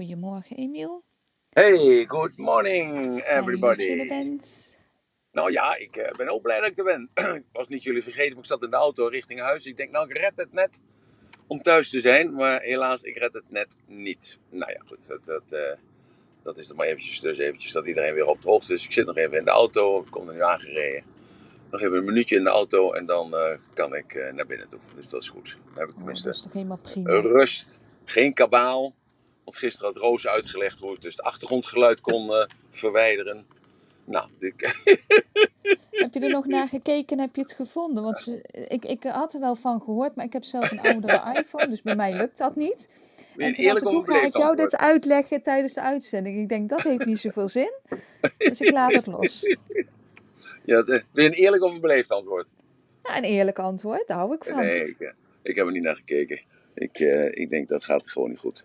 Goedemorgen, Emiel. Hey, good morning Fijn dat je everybody. er bent. Nou ja, ik eh, ben ook blij dat ik er ben. ik was niet jullie vergeten, maar ik zat in de auto richting huis. Ik denk, nou, ik red het net om thuis te zijn. Maar helaas, ik red het net niet. Nou ja, goed, dat, dat, eh, dat is er maar eventjes. Dus eventjes dat iedereen weer op de hoogte is. Ik zit nog even in de auto, ik kom er nu aangereden. Nog even een minuutje in de auto en dan eh, kan ik naar binnen toe. Dus dat is goed. Dan heb ik Oh, dat tenminste is toch helemaal prima. rust, geen kabaal. Want gisteren had Roos uitgelegd hoe ik dus het achtergrondgeluid kon eh, verwijderen. Nou, ik, Heb je er nog naar gekeken en heb je het gevonden? Want ze, ik, ik had er wel van gehoord, maar ik heb zelf een oudere iPhone, dus bij mij lukt dat niet. En toen dacht ik, hoe ga ik jou dit uitleggen tijdens de uitzending? Ik denk, dat heeft niet zoveel zin. Dus ik laat het los. Ja, de- wil je een eerlijk of een beleefd antwoord? Nou, een eerlijk antwoord, daar hou ik van. Nee, ik, eh, ik heb er niet naar gekeken. Ik, eh, ik denk dat gaat gewoon niet goed.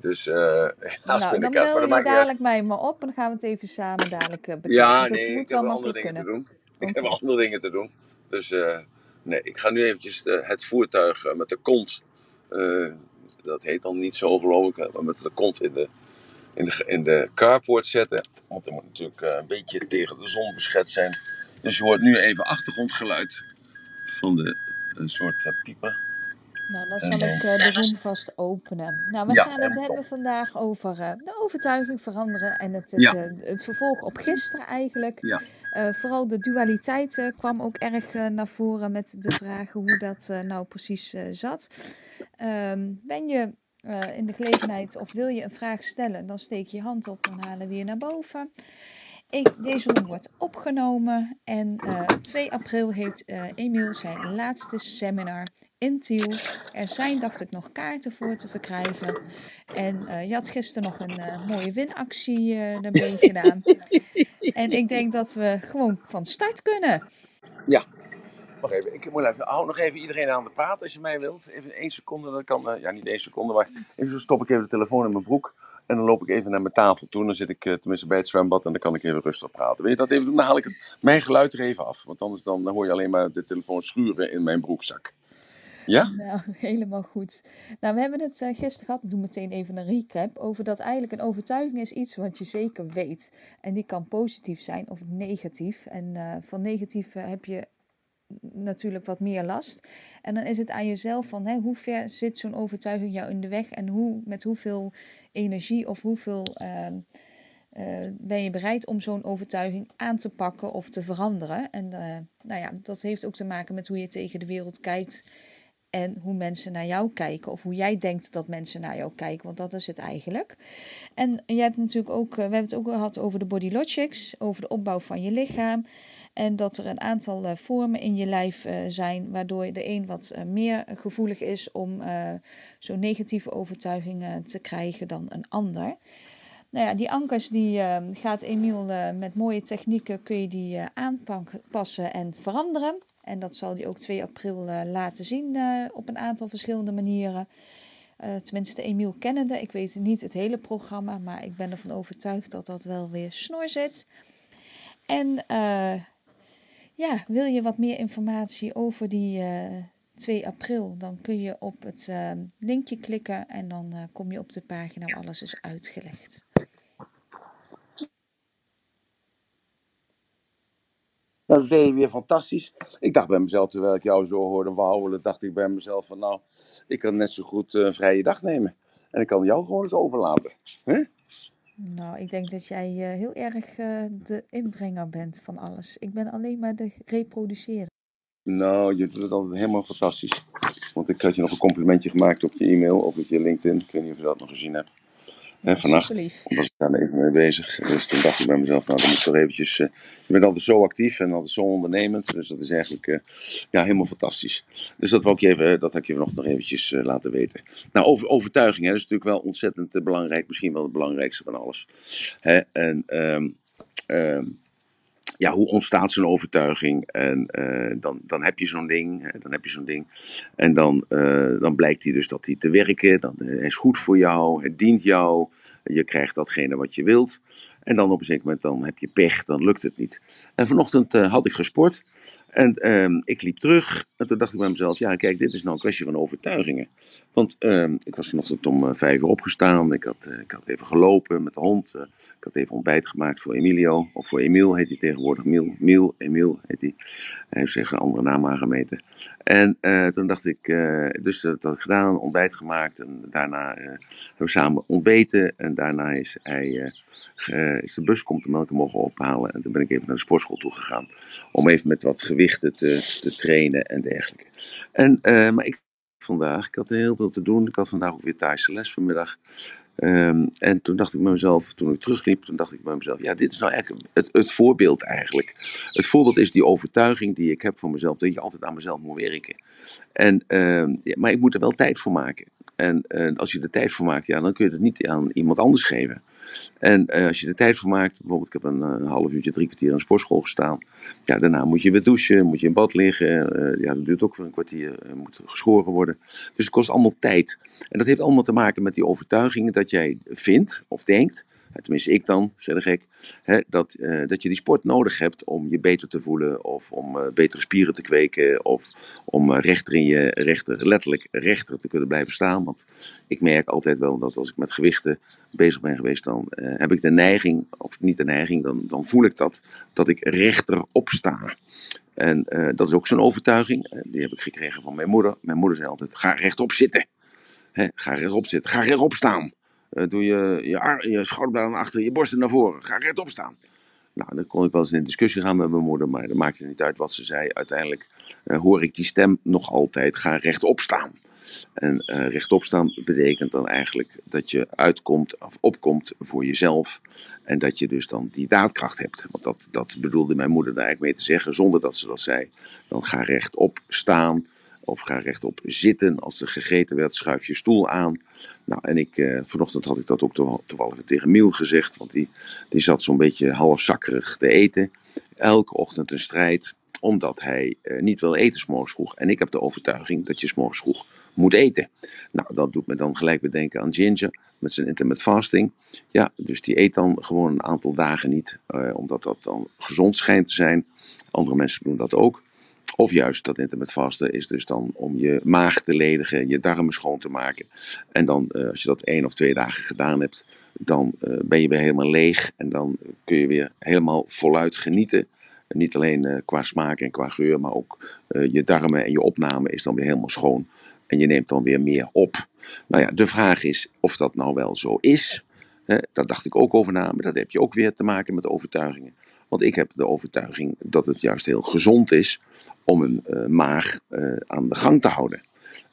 Dus helaas Nou, ben dan ik uit. Maar bel dat je dadelijk mij maar op en dan gaan we het even samen dadelijk eh, bekijken. Ja, Want dat nee, moet ik wel heb andere dingen te doen. Ik heb andere dingen te doen. Dus eh, nee, ik ga nu eventjes de- het voertuig met de kont. dat heet dan niet zo geloof ik. Maar met de kont in de, in de, in de carport zetten. Want er moet natuurlijk een beetje tegen de zon beschet zijn. Dus je hoort nu even achtergrondgeluid van de een soort piepen. Nou, dan En zal ik eh, de Zoom vast openen. Nou, we ja, gaan het hebben top. vandaag over eh, de overtuiging veranderen. En het is Ja, eh, het vervolg op gisteren eigenlijk. ja, vooral de dualiteit eh, kwam ook erg naar voren met de vragen hoe dat nou precies zat. Ehm, ben je in de gelegenheid of wil je een vraag stellen, dan steek je je hand op, dan halen we je naar boven. Ik, deze wordt opgenomen en eh, op 2 april heeft eh Emiel zijn laatste seminar in Tiel. Er zijn, dacht ik, nog kaarten voor te verkrijgen. En eh, je had gisteren nog een eh, mooie winactie eh daarmee gedaan. En ik denk dat we gewoon van start kunnen. ja. Wacht even, ik moet even, hou nog even iedereen aan de praat als je mij wilt. Even één seconde, dat kan, eh, ja niet één seconde, maar even zo stop ik even de telefoon in mijn broek. En dan loop ik even naar mijn tafel toe. Dan zit ik eh, tenminste bij het zwembad en dan kan ik even rustig praten. Wil je dat even doen? Dan haal ik mijn geluid er even af. Want anders dan hoor je alleen maar de telefoon schuren in mijn broekzak. Ja? Nou, helemaal goed. Nou, we hebben het eh, gisteren gehad. Ik doe meteen even een recap. Over dat eigenlijk een overtuiging is iets wat je zeker weet. En die kan positief zijn of negatief. En eh, van negatief heb je natuurlijk wat meer last. En dan is het aan jezelf van hè, hoe ver zit zo'n overtuiging jou in de weg en hoe, met hoeveel energie of hoeveel ehm, eh, ben je bereid om zo'n overtuiging aan te pakken of te veranderen. En eh, nou ja, dat heeft ook te maken met hoe je tegen de wereld kijkt en hoe mensen naar jou kijken of hoe jij denkt dat mensen naar jou kijken, want dat is het eigenlijk. En je hebt natuurlijk ook, eh, we hebben het ook gehad over de body logics, over de opbouw van je lichaam. En dat er een aantal eh, vormen in je lijf eh, zijn, waardoor de een wat eh, meer gevoelig is om zo'n negatieve overtuigingen te krijgen dan een ander. Nou ja, die ankers die gaat Emiel met mooie technieken kun je die aanpassen en veranderen. En dat zal hij ook 2 april laten zien op een aantal verschillende manieren. Tenminste, Emiel kennende. Ik weet niet het hele programma, maar ik ben ervan overtuigd dat dat wel weer snor zit. En ja, wil je wat meer informatie over die eh 2 april, dan kun je op het eh, linkje klikken en dan eh, kom je op de pagina waar alles is uitgelegd. Dat deed je weer fantastisch. Ik dacht bij mezelf, terwijl ik jou zo hoorde wauwelen, dacht ik bij mezelf van nou, ik kan net zo goed een vrije dag nemen. En ik kan jou gewoon eens overlaten. Nou, ik denk dat jij eh, heel erg eh, de inbrenger bent van alles. Ik ben alleen maar de reproduceerder. Nou, je doet het altijd helemaal fantastisch. Want ik had je nog een complimentje gemaakt op je e-mail of op je LinkedIn. Ik weet niet of je dat nog gezien hebt. Vannacht was ik daar even mee bezig. Dus toen dacht ik bij mezelf, nou dan moet ik toch eventjes... eh, je bent altijd zo actief en altijd zo ondernemend. Dus dat is eigenlijk eh, ja, helemaal fantastisch. Dus dat, wil ik je even, dat had ik je nog, nog eventjes eh, laten weten. Nou, over overtuiging, hè, dat is natuurlijk wel ontzettend belangrijk. Misschien wel het belangrijkste van alles. Hè? En ehm, ja, hoe ontstaat zo'n overtuiging? En eh, dan, dan heb je zo'n ding, dan heb je zo'n ding. En dan, eh, dan blijkt hij dus dat hij te werken, dan, is goed voor jou, het dient jou, je krijgt datgene wat je wilt. En dan op een zeker moment dan heb je pech, dan lukt het niet. En vanochtend eh, had ik gesport. En ehm, ik liep terug en toen dacht ik bij mezelf, ja kijk, dit is nou een kwestie van overtuigingen. Want ehm, ik was vanochtend om uh, vijf uur opgestaan, ik had, uh, ik had even gelopen met de hond, uh, ik had even ontbijt gemaakt voor Emilio, of voor Emiel heet hij tegenwoordig, Miel, Miel Emiel heet hij. Hij heeft zich een andere naam aangemeten. En toen dacht ik, dus dat had ik gedaan, ontbijt gemaakt en daarna hebben we samen ontbeten en daarna is hij is de bus komt om melk mogen ophalen. En toen ben ik even naar de sportschool toe gegaan. Om even met wat gewichten te, trainen en dergelijke. En, uh, maar ik vandaag, ik had heel veel te doen. Ik had vandaag ook weer Thaise les vanmiddag. Um, en toen dacht ik bij mezelf, toen ik terugliep, toen dacht ik bij mezelf, ja, dit is nou eigenlijk het, het voorbeeld eigenlijk. Het voorbeeld is die overtuiging die ik heb van mezelf, dat je altijd aan mezelf moet werken. En, uh, ja, maar ik moet er wel tijd voor maken. En uh, als je er tijd voor maakt, ja, dan kun je het niet aan iemand anders geven. En uh, als je er tijd voor maakt, bijvoorbeeld ik heb een, een half uurtje, drie kwartier in een sportschool gestaan. Ja, daarna moet je weer douchen, moet je in bad liggen. Ja, dat duurt ook voor een kwartier, moet geschoren worden. Dus het kost allemaal tijd. En dat heeft allemaal te maken met die overtuigingen dat jij vindt of denkt tenminste ik dan, zeg gek, hè, dat, uh, dat je die sport nodig hebt om je beter te voelen of om uh, betere spieren te kweken of om uh, rechter in je rechter, letterlijk rechter te kunnen blijven staan. Want ik merk altijd wel dat als ik met gewichten bezig ben geweest, dan heb ik de neiging, of niet de neiging, dan, dan voel ik dat, dat ik rechter opsta. En dat is ook zo'n overtuiging, die heb ik gekregen van mijn moeder. Mijn moeder zei altijd, ga rechtop zitten. Ga rechtop zitten, ga rechtop staan. Uh, doe je je, je achter, je borsten naar voren. Ga rechtop staan. Nou, dan kon ik wel eens in discussie gaan met mijn moeder, maar dat maakte niet uit wat ze zei. Uiteindelijk uh, hoor ik die stem nog altijd, ga rechtop staan. En uh, rechtop staan betekent dan eigenlijk dat je uitkomt of opkomt voor jezelf. En dat je dus dan die daadkracht hebt. Want dat, dat bedoelde mijn moeder daar eigenlijk mee te zeggen, zonder dat ze dat zei. Dan ga rechtop staan of ga rechtop zitten. Als er gegeten werd, schuif je stoel aan. Nou, en ik, eh, vanochtend had ik dat ook toevallig tegen Miel gezegd, want die, die zat zo'n beetje halfzakkerig te eten. Elke ochtend een strijd, omdat hij eh, niet wil eten s'morgens vroeg. En ik heb de overtuiging dat je s'morgens vroeg moet eten. Nou, dat doet me dan gelijk weer denken aan Ginger met zijn intermittent fasting. Ja, dus die eet dan gewoon een aantal dagen niet, uh, omdat dat dan gezond schijnt te zijn. Andere mensen doen dat ook. Of juist dat intermittent is dus dan om je maag te ledigen, je darmen schoon te maken. En dan, uh, als je dat één of twee dagen gedaan hebt, dan uh, ben je weer helemaal leeg. En dan kun je weer helemaal voluit genieten. En niet alleen uh, qua smaak en qua geur, maar ook je darmen en je opname is dan weer helemaal schoon. En je neemt dan weer meer op. Nou ja, de vraag is of dat nou wel zo is. Daar dacht ik ook over na, maar dat heb je ook weer te maken met overtuigingen. Want ik heb de overtuiging dat het juist heel gezond is om een uh, maag uh, aan de gang te houden.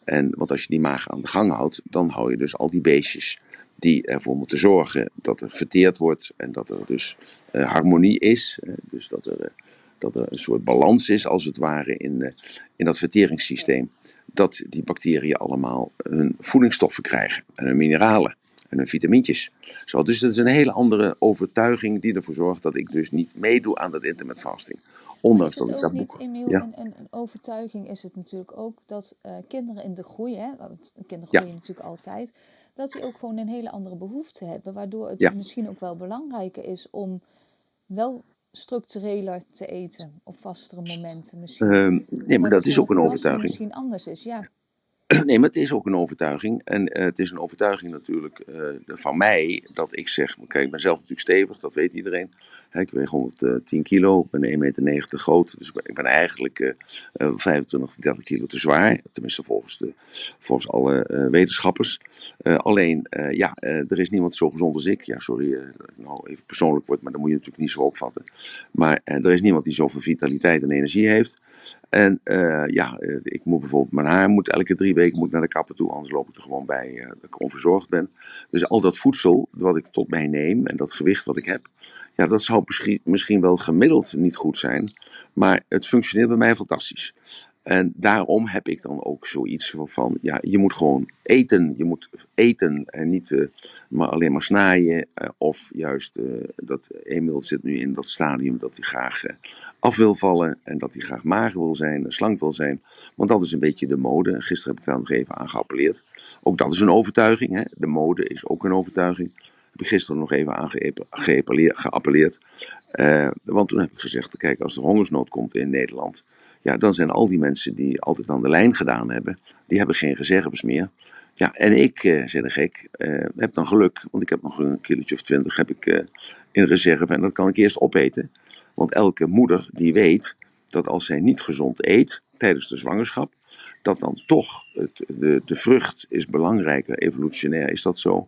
En, want als je die maag aan de gang houdt, dan hou je dus al die beestjes die ervoor moeten zorgen dat er verteerd wordt en dat er dus uh, harmonie is. dus dat er, dat er een soort balans is, als het ware, in, in dat verteringssysteem. Dat die bacteriën allemaal hun voedingsstoffen krijgen en hun mineralen en hun vitamintjes. Zo, dus dat is een hele andere overtuiging die ervoor zorgt dat ik dus niet meedoe aan dat intermittent fasting. Ondanks dat ik dat niet, Emiel, ja. een, een, overtuiging is het natuurlijk ook dat uh, kinderen in de groei, hè, kinderen groeien ja. natuurlijk altijd, dat die ook gewoon een hele andere behoefte hebben. Waardoor het ja. misschien ook wel belangrijker is om wel structureler te eten op vastere momenten. Misschien. Uh, nee, maar dat, dat is ook een overtuiging. Misschien anders is, ja. Nee, maar het is ook een overtuiging. En uh, het is een overtuiging natuurlijk uh, van mij dat ik zeg: kijk, ik ben zelf natuurlijk stevig, dat weet iedereen. Ik weeg 110 kilo, ik ben 1,90 meter groot. Dus ik ben eigenlijk uh, 25 tot 30 kilo te zwaar. Tenminste, volgens, de, volgens alle wetenschappers. alleen, ja, er is niemand zo gezond als ik. Ja, sorry, nou even persoonlijk wordt, maar dat moet je natuurlijk niet zo opvatten. Maar er is niemand die zoveel vitaliteit en energie heeft. En uh, ja, ik moet bijvoorbeeld, mijn haar moet elke drie weken moet naar de kapper toe, anders loop ik er gewoon bij uh, dat ik onverzorgd ben. Dus al dat voedsel wat ik tot mij neem en dat gewicht wat ik heb, ja, dat zou misschien, wel gemiddeld niet goed zijn, maar het functioneert bij mij fantastisch. En daarom heb ik dan ook zoiets van, ja, je moet gewoon eten. Je moet eten en niet maar alleen maar snaaien. Of juist, dat Emil zit nu in dat stadium dat hij graag af wil vallen. En dat hij graag mager wil zijn, slank wil zijn. Want dat is een beetje de mode. Gisteren heb ik daar nog even aan geappelleerd. Ook dat is een overtuiging. Hè? De mode is ook een overtuiging. Heb ik gisteren nog even aan geappelleerd. Uh, want toen heb ik gezegd, kijk, als er hongersnood komt in Nederland, ja, dan zijn al die mensen die altijd aan de lijn gedaan hebben, die hebben geen reserves meer. Ja, en ik, uh, zei de gek, uh, heb dan geluk, want ik heb nog een kilootje of twintig heb ik, in reserve en dat kan ik eerst opeten. Want elke moeder die weet dat als zij niet gezond eet tijdens de zwangerschap, dat dan toch het, de, de vrucht is belangrijker, evolutionair is dat zo.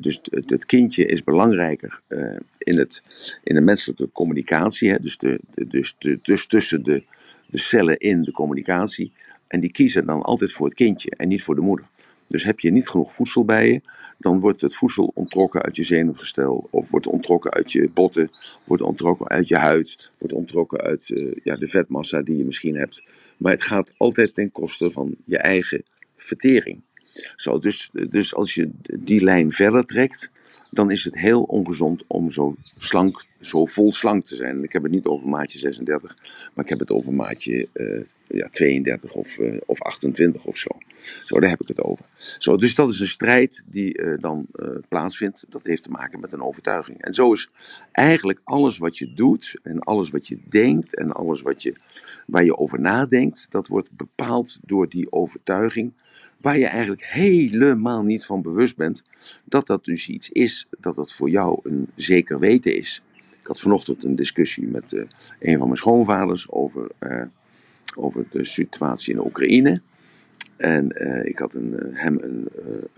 dus het, kindje is belangrijker uh, in, het, in de menselijke communicatie, dus, de, dus, dus tussen de, de cellen in de communicatie. En die kiezen dan altijd voor het kindje en niet voor de moeder. Dus heb je niet genoeg voedsel bij je, dan wordt het voedsel ontrokken uit je zenuwgestel, of wordt ontrokken uit je botten, wordt ontrokken uit je huid, wordt ontrokken uit uh, ja, de vetmassa die je misschien hebt. Maar het gaat altijd ten koste van je eigen vertering. Zo, dus, dus als je die lijn verder trekt, dan is het heel ongezond om zo slank, zo vol slank te zijn. Ik heb het niet over maatje 36, maar ik heb het over maatje uh, ja, 32 of, uh, of 28 of zo. Zo, daar heb ik het over. Zo, dus dat is een strijd die uh, dan plaatsvindt. Dat heeft te maken met een overtuiging. En zo is eigenlijk alles wat je doet en alles wat je denkt en alles wat je, waar je over nadenkt, dat wordt bepaald door die overtuiging waar je eigenlijk helemaal niet van bewust bent dat dat dus iets is, dat dat voor jou een zeker weten is. Ik had vanochtend een discussie met uh, een van mijn schoonvaders over, uh, over de situatie in Oekraïne. En uh, ik had een, hem een, een,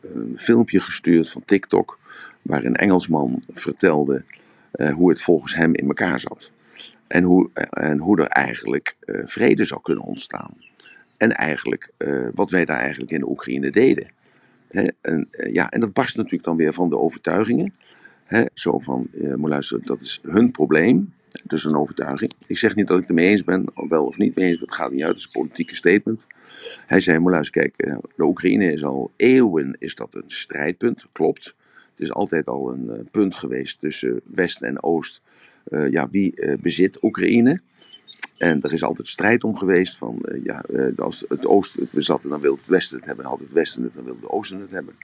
een, filmpje gestuurd van TikTok, waar een Engelsman vertelde hoe het volgens hem in elkaar zat. En hoe, en hoe er eigenlijk vrede zou kunnen ontstaan. En eigenlijk uh, wat wij daar eigenlijk in de Oekraïne deden. en, uh, ja, en dat barst natuurlijk dan weer van de overtuigingen. zo van, uh, dat is hun probleem. Dus een overtuiging. Ik zeg niet dat ik het ermee eens ben, wel of niet mee eens, dat gaat niet uit, het is een politieke statement. Hij zei, luisteren, kijk, de Oekraïne is al eeuwen is dat een strijdpunt, klopt. Het is altijd al een punt geweest tussen West en Oost. ja, wie bezit Oekraïne? En er is altijd strijd om geweest van, uh, ja, uh, als het oosten het bezat, dan wil het westen het hebben. En altijd het westen het, dan wil de oosten het hebben.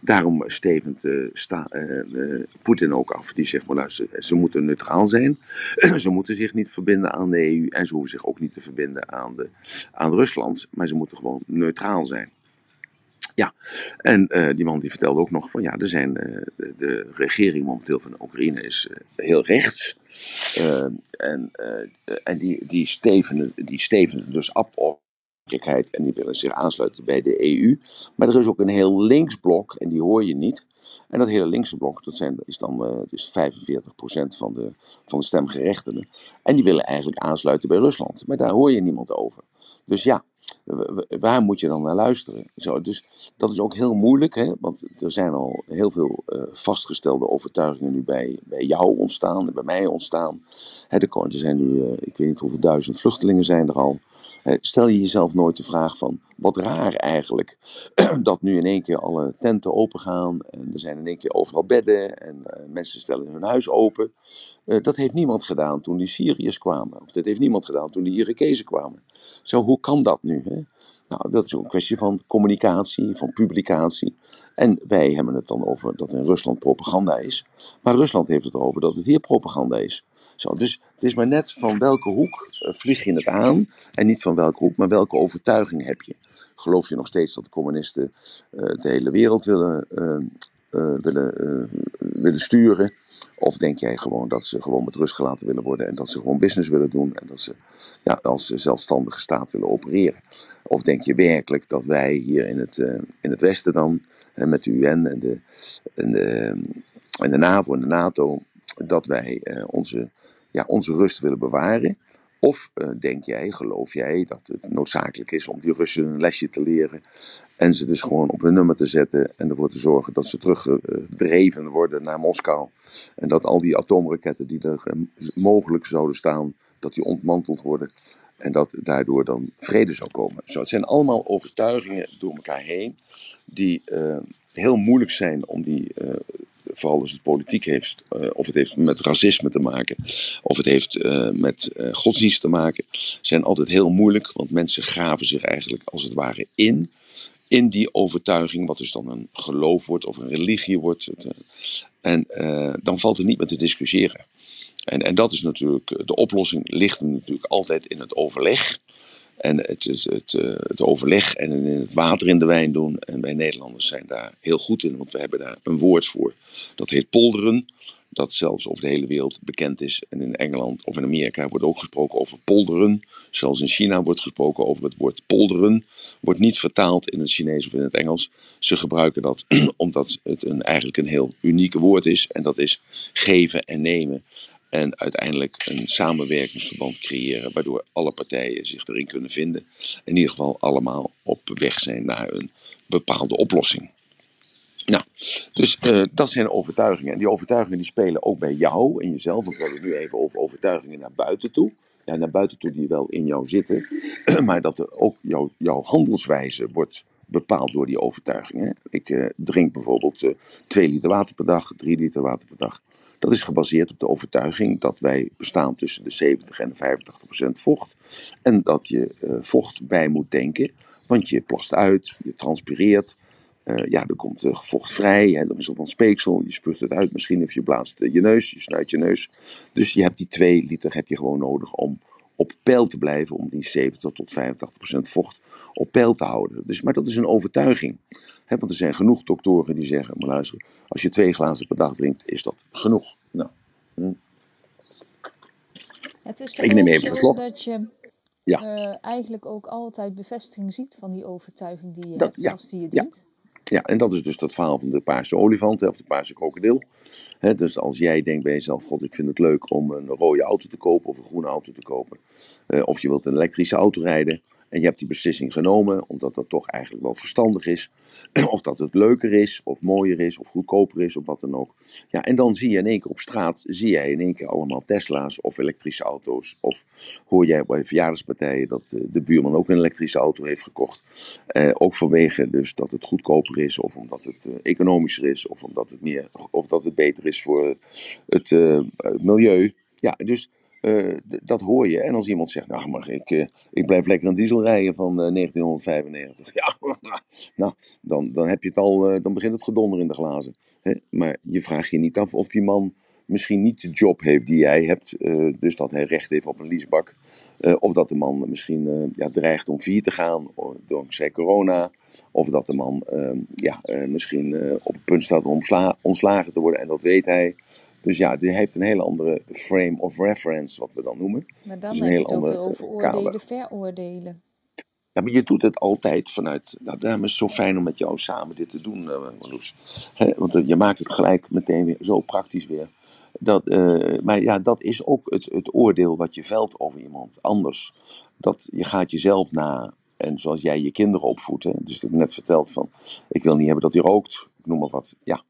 Daarom stevend uh, Poetin ook af. Die zegt, maar luister, ze moeten neutraal zijn. ze moeten zich niet verbinden aan de EU. En ze hoeven zich ook niet te verbinden aan, de, aan Rusland. Maar ze moeten gewoon neutraal zijn. Ja, en die man die vertelde ook nog van ja, er zijn, de, regering momenteel van Oekraïne is heel rechts. En en die, die, stevenen, die stevenen dus af op en die willen zich aansluiten bij de EU. Maar er is ook een heel linksblok en die hoor je niet. En dat hele linkse blok, dat zijn, is dan uh, dus 45% van de, van de stemgerechtigden. En die willen eigenlijk aansluiten bij Rusland. Maar daar hoor je niemand over. Dus ja, waar moet je dan naar luisteren? Zo, dus dat is ook heel moeilijk, hè? want er zijn al heel veel uh, vastgestelde overtuigingen nu bij, bij jou ontstaan en bij mij ontstaan. Hè, er, zijn nu, uh, ik weet niet hoeveel duizend vluchtelingen zijn er al. Stel je jezelf nooit de vraag van, wat raar eigenlijk, dat nu in één keer alle tenten open gaan en er zijn in één keer overal bedden en uh, mensen stellen hun huis open. Uh, dat heeft niemand gedaan toen die Syriërs kwamen. Of dat heeft niemand gedaan toen die Irakezen kwamen. Zo, hoe kan dat nu? Hè? Nou, dat is ook een kwestie van communicatie, van publicatie. En wij hebben het dan over dat in Rusland propaganda is. Maar Rusland heeft het erover dat het hier propaganda is. Zo, dus het is maar net van welke hoek uh, vlieg je het aan. En niet van welke hoek, maar welke overtuiging heb je. Geloof je nog steeds dat de communisten uh, de hele wereld willen uh, willen, willen sturen? Of denk jij gewoon dat ze gewoon met rust gelaten willen worden en dat ze gewoon business willen doen en dat ze ja, als zelfstandige staat willen opereren? Of denk je werkelijk dat wij hier in het, in het Westen dan, met de UN en de, en de, en de NAVO en de NATO, dat wij onze, ja, onze rust willen bewaren? Of uh, denk jij, geloof jij dat het noodzakelijk is om die Russen een lesje te leren en ze dus gewoon op hun nummer te zetten en ervoor te zorgen dat ze teruggedreven worden naar Moskou en dat al die atoomraketten die er mogelijk zouden staan, dat die ontmanteld worden en dat daardoor dan vrede zou komen. Zo, het zijn allemaal overtuigingen door elkaar heen die heel moeilijk zijn om die vooral als het politiek heeft, uh, of het heeft met racisme te maken, of het heeft uh, met uh, godsdienst te maken, zijn altijd heel moeilijk, want mensen graven zich eigenlijk als het ware in, in die overtuiging, wat dus dan een geloof wordt of een religie wordt. En dan valt het niet meer te discussiëren. En, en dat is natuurlijk, de oplossing ligt natuurlijk altijd in het overleg. En het is het, uh, het overleg en het water in de wijn doen. En wij Nederlanders zijn daar heel goed in, want we hebben daar een woord voor. Dat heet polderen. Dat zelfs over de hele wereld bekend is. En in Engeland of in Amerika wordt ook gesproken over polderen. Zelfs in China wordt gesproken over het woord polderen. Wordt niet vertaald in het Chinees of in het Engels. Ze gebruiken dat omdat het een, eigenlijk een heel unieke woord is. En dat is geven en nemen. En uiteindelijk een samenwerkingsverband creëren, waardoor alle partijen zich erin kunnen vinden. In ieder geval allemaal op weg zijn naar een bepaalde oplossing. Nou, dus uh, dat zijn overtuigingen. En die overtuigingen die spelen ook bij jou en jezelf. Want we hebben het nu even over overtuigingen naar buiten toe. Ja, naar buiten toe die wel in jou zitten. maar dat er ook jouw, handelswijze wordt bepaald door die overtuigingen. Ik uh, drink bijvoorbeeld uh, 2 liter water per dag, 3 liter water per dag. Dat is gebaseerd op de overtuiging dat wij bestaan tussen de 70 en de 85 procent vocht. En dat je uh, vocht bij moet denken, want je plost uit, je transpireert. Uh, ja, er komt uh, vocht vrij, hè, dan is er dan speeksel, je spuugt het uit misschien of je blaast je neus, je snuit je neus. Dus je hebt die 2 liter heb je gewoon nodig om op peil te blijven, om die 70 tot 85 procent vocht op peil te houden. Dus, maar dat is een overtuiging. He, want er zijn genoeg doktoren die zeggen, maar luister, als je twee glazen per dag drinkt, is dat genoeg. Nou, hm. Het is Ik neem even zo dat je ja. uh, eigenlijk ook altijd bevestiging ziet van die overtuiging die je dat, hebt ja, als die je dient. Ja. Ja, en dat is dus dat verhaal van de paarse olifant of de paarse krokodil. He, dus als jij denkt bij jezelf, god ik vind het leuk om een rode auto te kopen of een groene auto te kopen. Uh, of je wilt een elektrische auto rijden. En je hebt die beslissing genomen, omdat dat toch eigenlijk wel verstandig is. Of dat het leuker is, of mooier is, of goedkoper is, of wat dan ook. Ja, en dan zie je in één keer op straat, zie jij in één keer allemaal Tesla's of elektrische auto's. Of hoor jij bij verjaardagspartijen dat eh, de buurman ook een elektrische auto heeft gekocht. Eh, ook vanwege dus dat het goedkoper is, of omdat het uh, economischer is, of omdat het, meer, of dat het beter is voor het, uh, het milieu. Ja, dus uh, dat hoor je. En als iemand zegt, nou maar ik, uh, ik blijf lekker een diesel rijden van uh, 1995. Ja, nou, dan, dan heb je het al, dan begint het gedonder in de glazen. Hè? Maar je vraagt je niet af of die man misschien niet de job heeft die jij hebt. dus dat hij recht heeft op een leasebak. of dat de man misschien ja, dreigt om vier te gaan dankzij corona. Of dat de man ja, misschien op het punt staat om ontslagen te worden en dat weet hij. Dus ja, die heeft een hele andere frame of reference, wat we dan noemen. Maar dan dus heb je het ook weer over oordelen, veroordelen. Ja, maar je doet het altijd vanuit. Nou, daarom is het zo fijn om met jou samen dit te doen, uh, Marloes. He, want uh, je maakt het gelijk meteen weer zo praktisch weer. Dat, uh, maar ja, dat is ook het, het oordeel wat je velt over iemand anders. Dat je gaat jezelf na. En zoals jij je kinderen opvoedt. Hè, dus ik heb net verteld van. Ik wil niet hebben dat hij rookt. Ik noem maar wat. Ja,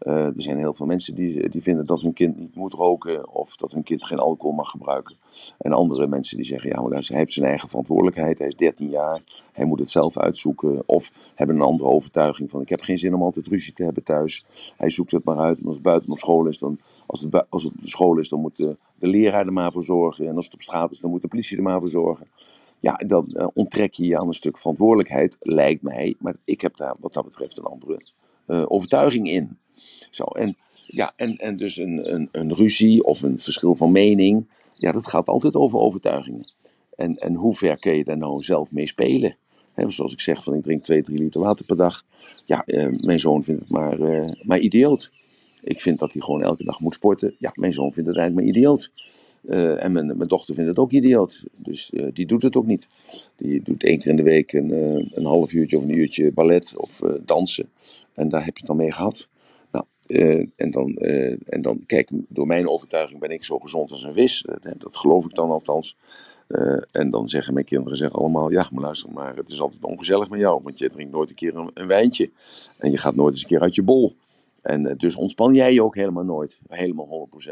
uh, er zijn heel veel mensen die, die vinden dat hun kind niet moet roken of dat hun kind geen alcohol mag gebruiken. En andere mensen die zeggen, ja maar hij heeft zijn eigen verantwoordelijkheid, hij is 13 jaar, hij moet het zelf uitzoeken. Of hebben een andere overtuiging van, ik heb geen zin om altijd ruzie te hebben thuis. Hij zoekt het maar uit en als het buiten op school is, dan, als het, als het op school is, dan moet de, de leraar er maar voor zorgen. En als het op straat is, dan moet de politie er maar voor zorgen. Ja, dan uh, onttrek je je aan een stuk verantwoordelijkheid, lijkt mij. Maar ik heb daar wat dat betreft een andere uh, overtuiging in. Zo, en, ja, en, en dus een, een, een ruzie of een verschil van mening, ja, dat gaat altijd over overtuigingen. En, en hoe ver kun je daar nou zelf mee spelen? Zoals ik zeg, van ik drink 2, 3 liter water per dag. Ja, eh, mijn zoon vindt het maar, uh, maar idioot. Ik vind dat hij gewoon elke dag moet sporten. Ja, mijn zoon vindt het eigenlijk maar idioot. Uh, en mijn, mijn, dochter vindt het ook idioot. Dus die doet het ook niet. Die doet één keer in de week een, een half uurtje of een uurtje ballet of dansen. En daar heb je het dan mee gehad. Uh, en, dan, uh, en dan, kijk, door mijn overtuiging ben ik zo gezond als een vis. Uh, dat geloof ik dan althans. en dan zeggen mijn kinderen zeggen allemaal: Ja, maar luister, maar het is altijd ongezellig met jou. Want je drinkt nooit een keer een, een wijntje. En je gaat nooit eens een keer uit je bol. En dus ontspan jij je ook helemaal nooit. Helemaal 100%.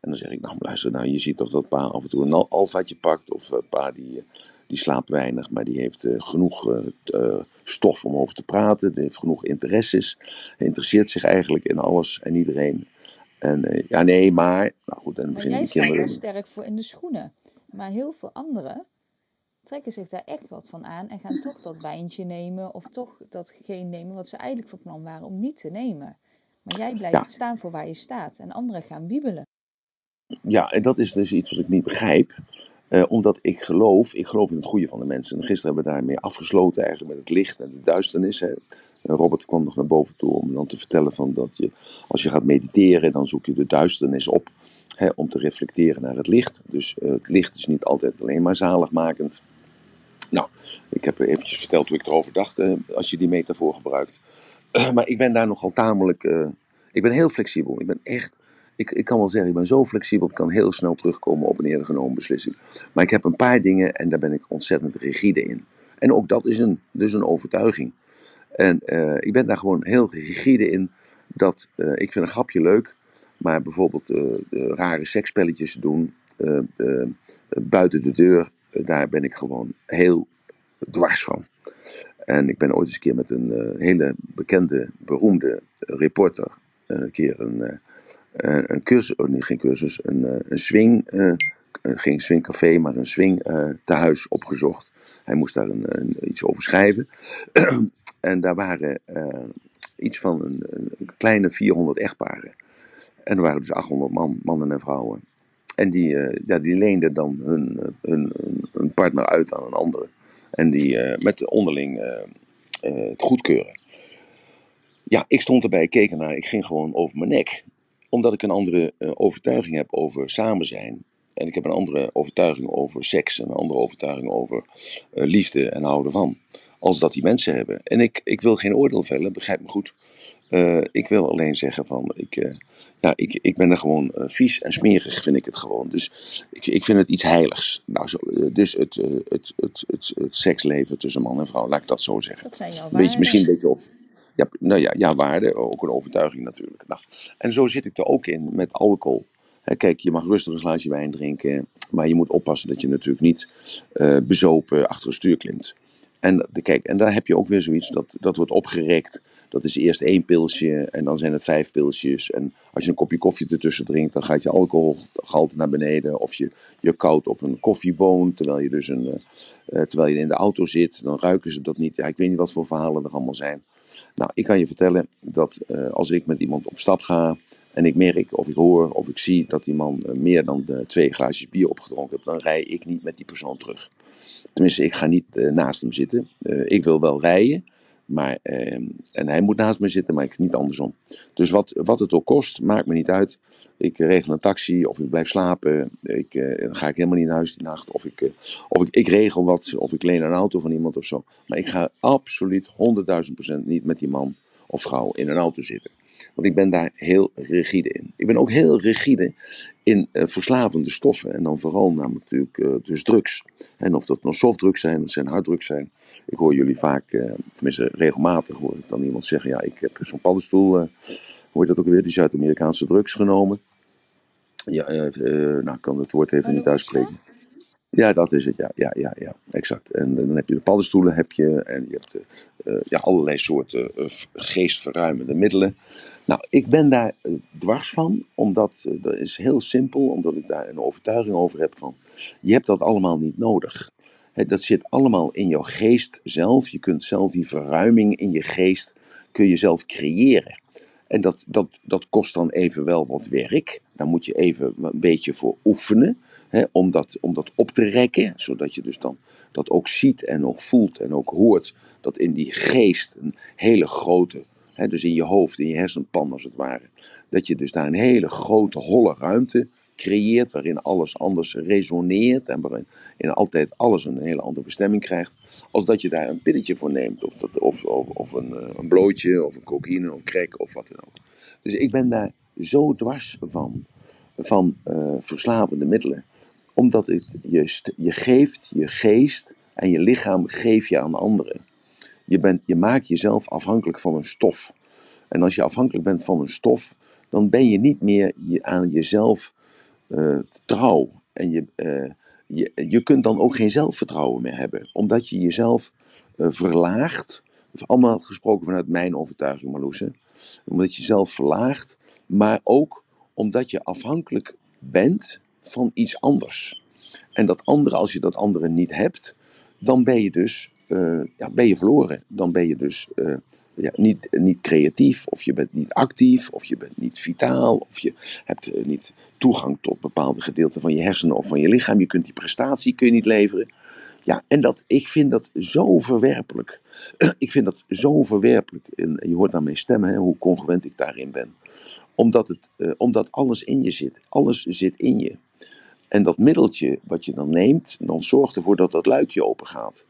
En dan zeg ik: Nou, luister, nou, je ziet toch dat pa af en toe een alfaatje pakt. Of pa die die slaapt weinig, maar die heeft uh, genoeg uh, stof om over te praten. Die heeft genoeg interesses. Hij interesseert zich eigenlijk in alles en iedereen. En ja, nee, maar. Nou goed, kinderen. Jij staat sterk voor in de schoenen. Maar heel veel anderen trekken zich daar echt wat van aan en gaan toch dat wijntje nemen of toch datgene nemen wat ze eigenlijk van plan waren om niet te nemen. Maar jij blijft ja. staan voor waar je staat en anderen gaan wiebelen. ja, en dat is dus iets wat ik niet begrijp. Eh, omdat ik geloof, ik geloof in het goede van de mensen. En gisteren hebben we daarmee afgesloten eigenlijk met het licht en de duisternis. Hè. Robert kwam nog naar boven toe om dan te vertellen van dat je, als je gaat mediteren, dan zoek je de duisternis op hè, om te reflecteren naar het licht. Dus uh, het licht is niet altijd alleen maar zaligmakend. Nou, ik heb eventjes verteld hoe ik erover dacht, uh, als je die metafoor gebruikt. maar ik ben daar nogal tamelijk, ik ben heel flexibel. Ik ben echt ik, ik kan wel zeggen, ik ben zo flexibel, ik kan heel snel terugkomen op een eerder genomen beslissing. Maar ik heb een paar dingen en daar ben ik ontzettend rigide in. En ook dat is een, dus een overtuiging. En uh, ik ben daar gewoon heel rigide in. Dat uh, ik vind een grapje leuk, maar bijvoorbeeld uh, rare seksspelletjes doen buiten de deur, daar ben ik gewoon heel dwars van. En ik ben ooit eens een keer met een hele bekende, beroemde reporter een keer een, een cursus, oh geen cursus, een, uh, een swing, uh, geen swingcafé, maar een swing tehuis opgezocht. Hij moest daar een, iets over schrijven. en daar waren iets van een, kleine 400 echtparen. En er waren dus 800 man, mannen en vrouwen. En die, ja, die leenden dan hun, hun, partner uit aan een andere. En die met onderling het goedkeuren. Ja, ik stond erbij, keek ernaar, ik ging gewoon over mijn nek omdat ik een andere uh, overtuiging heb over samen zijn. En ik heb een andere overtuiging over seks. En een andere overtuiging over uh, liefde en houden van. Als dat die mensen hebben. En ik, ik wil geen oordeel vellen, begrijp me goed. Uh, ik wil alleen zeggen van, ik, ja, ik, ik ben er gewoon vies en smerig, vind ik het gewoon. Dus ik, ik vind het iets heiligs. Nou, zo, dus het, het, het, het, het, seksleven tussen man en vrouw, laat ik dat zo zeggen. Dat zijn jouw Beetje, misschien een beetje op. Ja, nou ja, ja, waarde, ook een overtuiging natuurlijk. Nou, en zo zit ik er ook in met alcohol. kijk, je mag rustig een glaasje wijn drinken, maar je moet oppassen dat je natuurlijk niet uh, bezopen achter een stuur klimt. En, kijk, en daar heb je ook weer zoiets, dat, dat wordt opgerekt. Dat is eerst één pilsje en dan zijn het vijf pilsjes. En als je een kopje koffie ertussen drinkt, dan gaat je alcoholgehalte naar beneden. Of je, je koudt op een koffieboon, terwijl je dus een, uh, terwijl je in de auto zit. Dan ruiken ze dat niet. Ja, ik weet niet wat voor verhalen er allemaal zijn. Nou, ik kan je vertellen dat uh, als ik met iemand op stap ga en ik merk of ik hoor of ik zie dat die man uh, meer dan de twee glaasjes bier opgedronken heeft, dan rij ik niet met die persoon terug. Tenminste, ik ga niet naast hem zitten. ik wil wel rijden, maar, ehm, en hij moet naast me zitten, maar ik niet andersom. Dus wat, wat het ook kost, maakt me niet uit. Ik regel een taxi of ik blijf slapen. Ik, uh, dan ga ik helemaal niet naar huis die nacht. Of, ik, uh, of ik, ik regel wat, of ik leen een auto van iemand of zo. Maar ik ga absoluut 100.000% niet met die man of vrouw in een auto zitten. Want ik ben daar heel rigide in. Ik ben ook heel rigide in uh, verslavende stoffen. En dan vooral namelijk natuurlijk uh, dus drugs. En of dat nou softdrugs zijn, of zijn harddrugs zijn. Ik hoor jullie vaak, uh, tenminste regelmatig hoor ik dan iemand zeggen... ja, ik heb zo'n paddenstoel, hoor je dat ook weer, die Zuid-Amerikaanse drugs genomen. Ja, nou, ik kan het woord even niet uitspreken. Ja, dat is het, ja, ja, ja, ja, exact. En dan heb je de paddenstoelen heb je, en je hebt uh, ja, allerlei soorten uh, geestverruimende middelen. Nou, ik ben daar dwars van, omdat, dat is heel simpel, omdat ik daar een overtuiging over heb van, je hebt dat allemaal niet nodig. Dat zit allemaal in jouw geest zelf. Je kunt zelf die verruiming in je geest, kun je zelf creëren. En dat, dat, dat kost dan even wel wat werk. Daar moet je even een beetje voor oefenen. Om, dat, om dat op te rekken. Zodat je dus dan dat ook ziet en ook voelt en ook hoort. Dat in die geest een hele grote, dus in je hoofd, in je hersenpan als het ware. Dat je dus daar een hele grote holle ruimte creëert, waarin alles anders resoneert en waarin in altijd alles een hele andere bestemming krijgt, als dat je daar een pilletje voor neemt, of, dat, of, of, of een, eh, een blootje, of een cocaïne, of crack, of wat dan ook. Dus ik ben daar zo dwars van, van uh, verslavende middelen, omdat het je, je geeft je geest en je lichaam geef je aan anderen. Je, bent, je maakt jezelf afhankelijk van een stof. En als je afhankelijk bent van een stof, dan ben je niet meer je, aan jezelf uh, trouw. En je, uh, je, je kunt dan ook geen zelfvertrouwen meer hebben, omdat je jezelf uh, verlaagt. Allemaal gesproken vanuit mijn overtuiging, Marloes. Omdat je jezelf verlaagt, maar ook omdat je afhankelijk bent van iets anders. En dat andere, als je dat andere niet hebt, dan ben je dus eh, ja, ben je verloren. Dan ben je dus eh, ja, niet, niet creatief, of je bent niet actief, of je bent niet vitaal, of je hebt eh, niet toegang tot bepaalde gedeelten van je hersenen of van je lichaam. Je kunt die prestatie kun je niet leveren. Ja, en dat, ik vind dat zo verwerpelijk. ik vind dat zo verwerpelijk. En je hoort aan mijn stem hè, hoe congruent ik daarin ben. Omdat, het, omdat alles in je zit. Alles zit in je. En dat middeltje wat je dan neemt, dan zorgt ervoor dat dat luikje open gaat.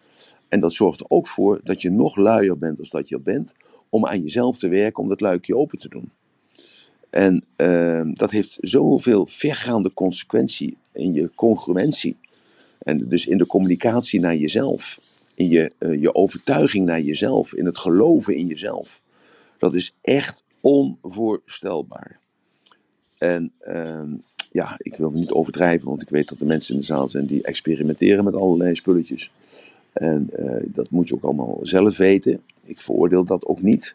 En dat zorgt er ook voor dat je nog luier bent als dat je al bent, om aan jezelf te werken om dat luikje open te doen. En uh, dat heeft zoveel vergaande consequentie in je congruentie. En dus in de communicatie naar jezelf. In je, uh, je overtuiging naar jezelf. In het geloven in jezelf. Dat is echt onvoorstelbaar. En uh, ja, ik wil niet overdrijven, want ik weet dat er mensen in de zaal zijn die experimenteren met allerlei spulletjes. En uh, dat moet je ook allemaal zelf weten. Ik veroordeel dat ook niet.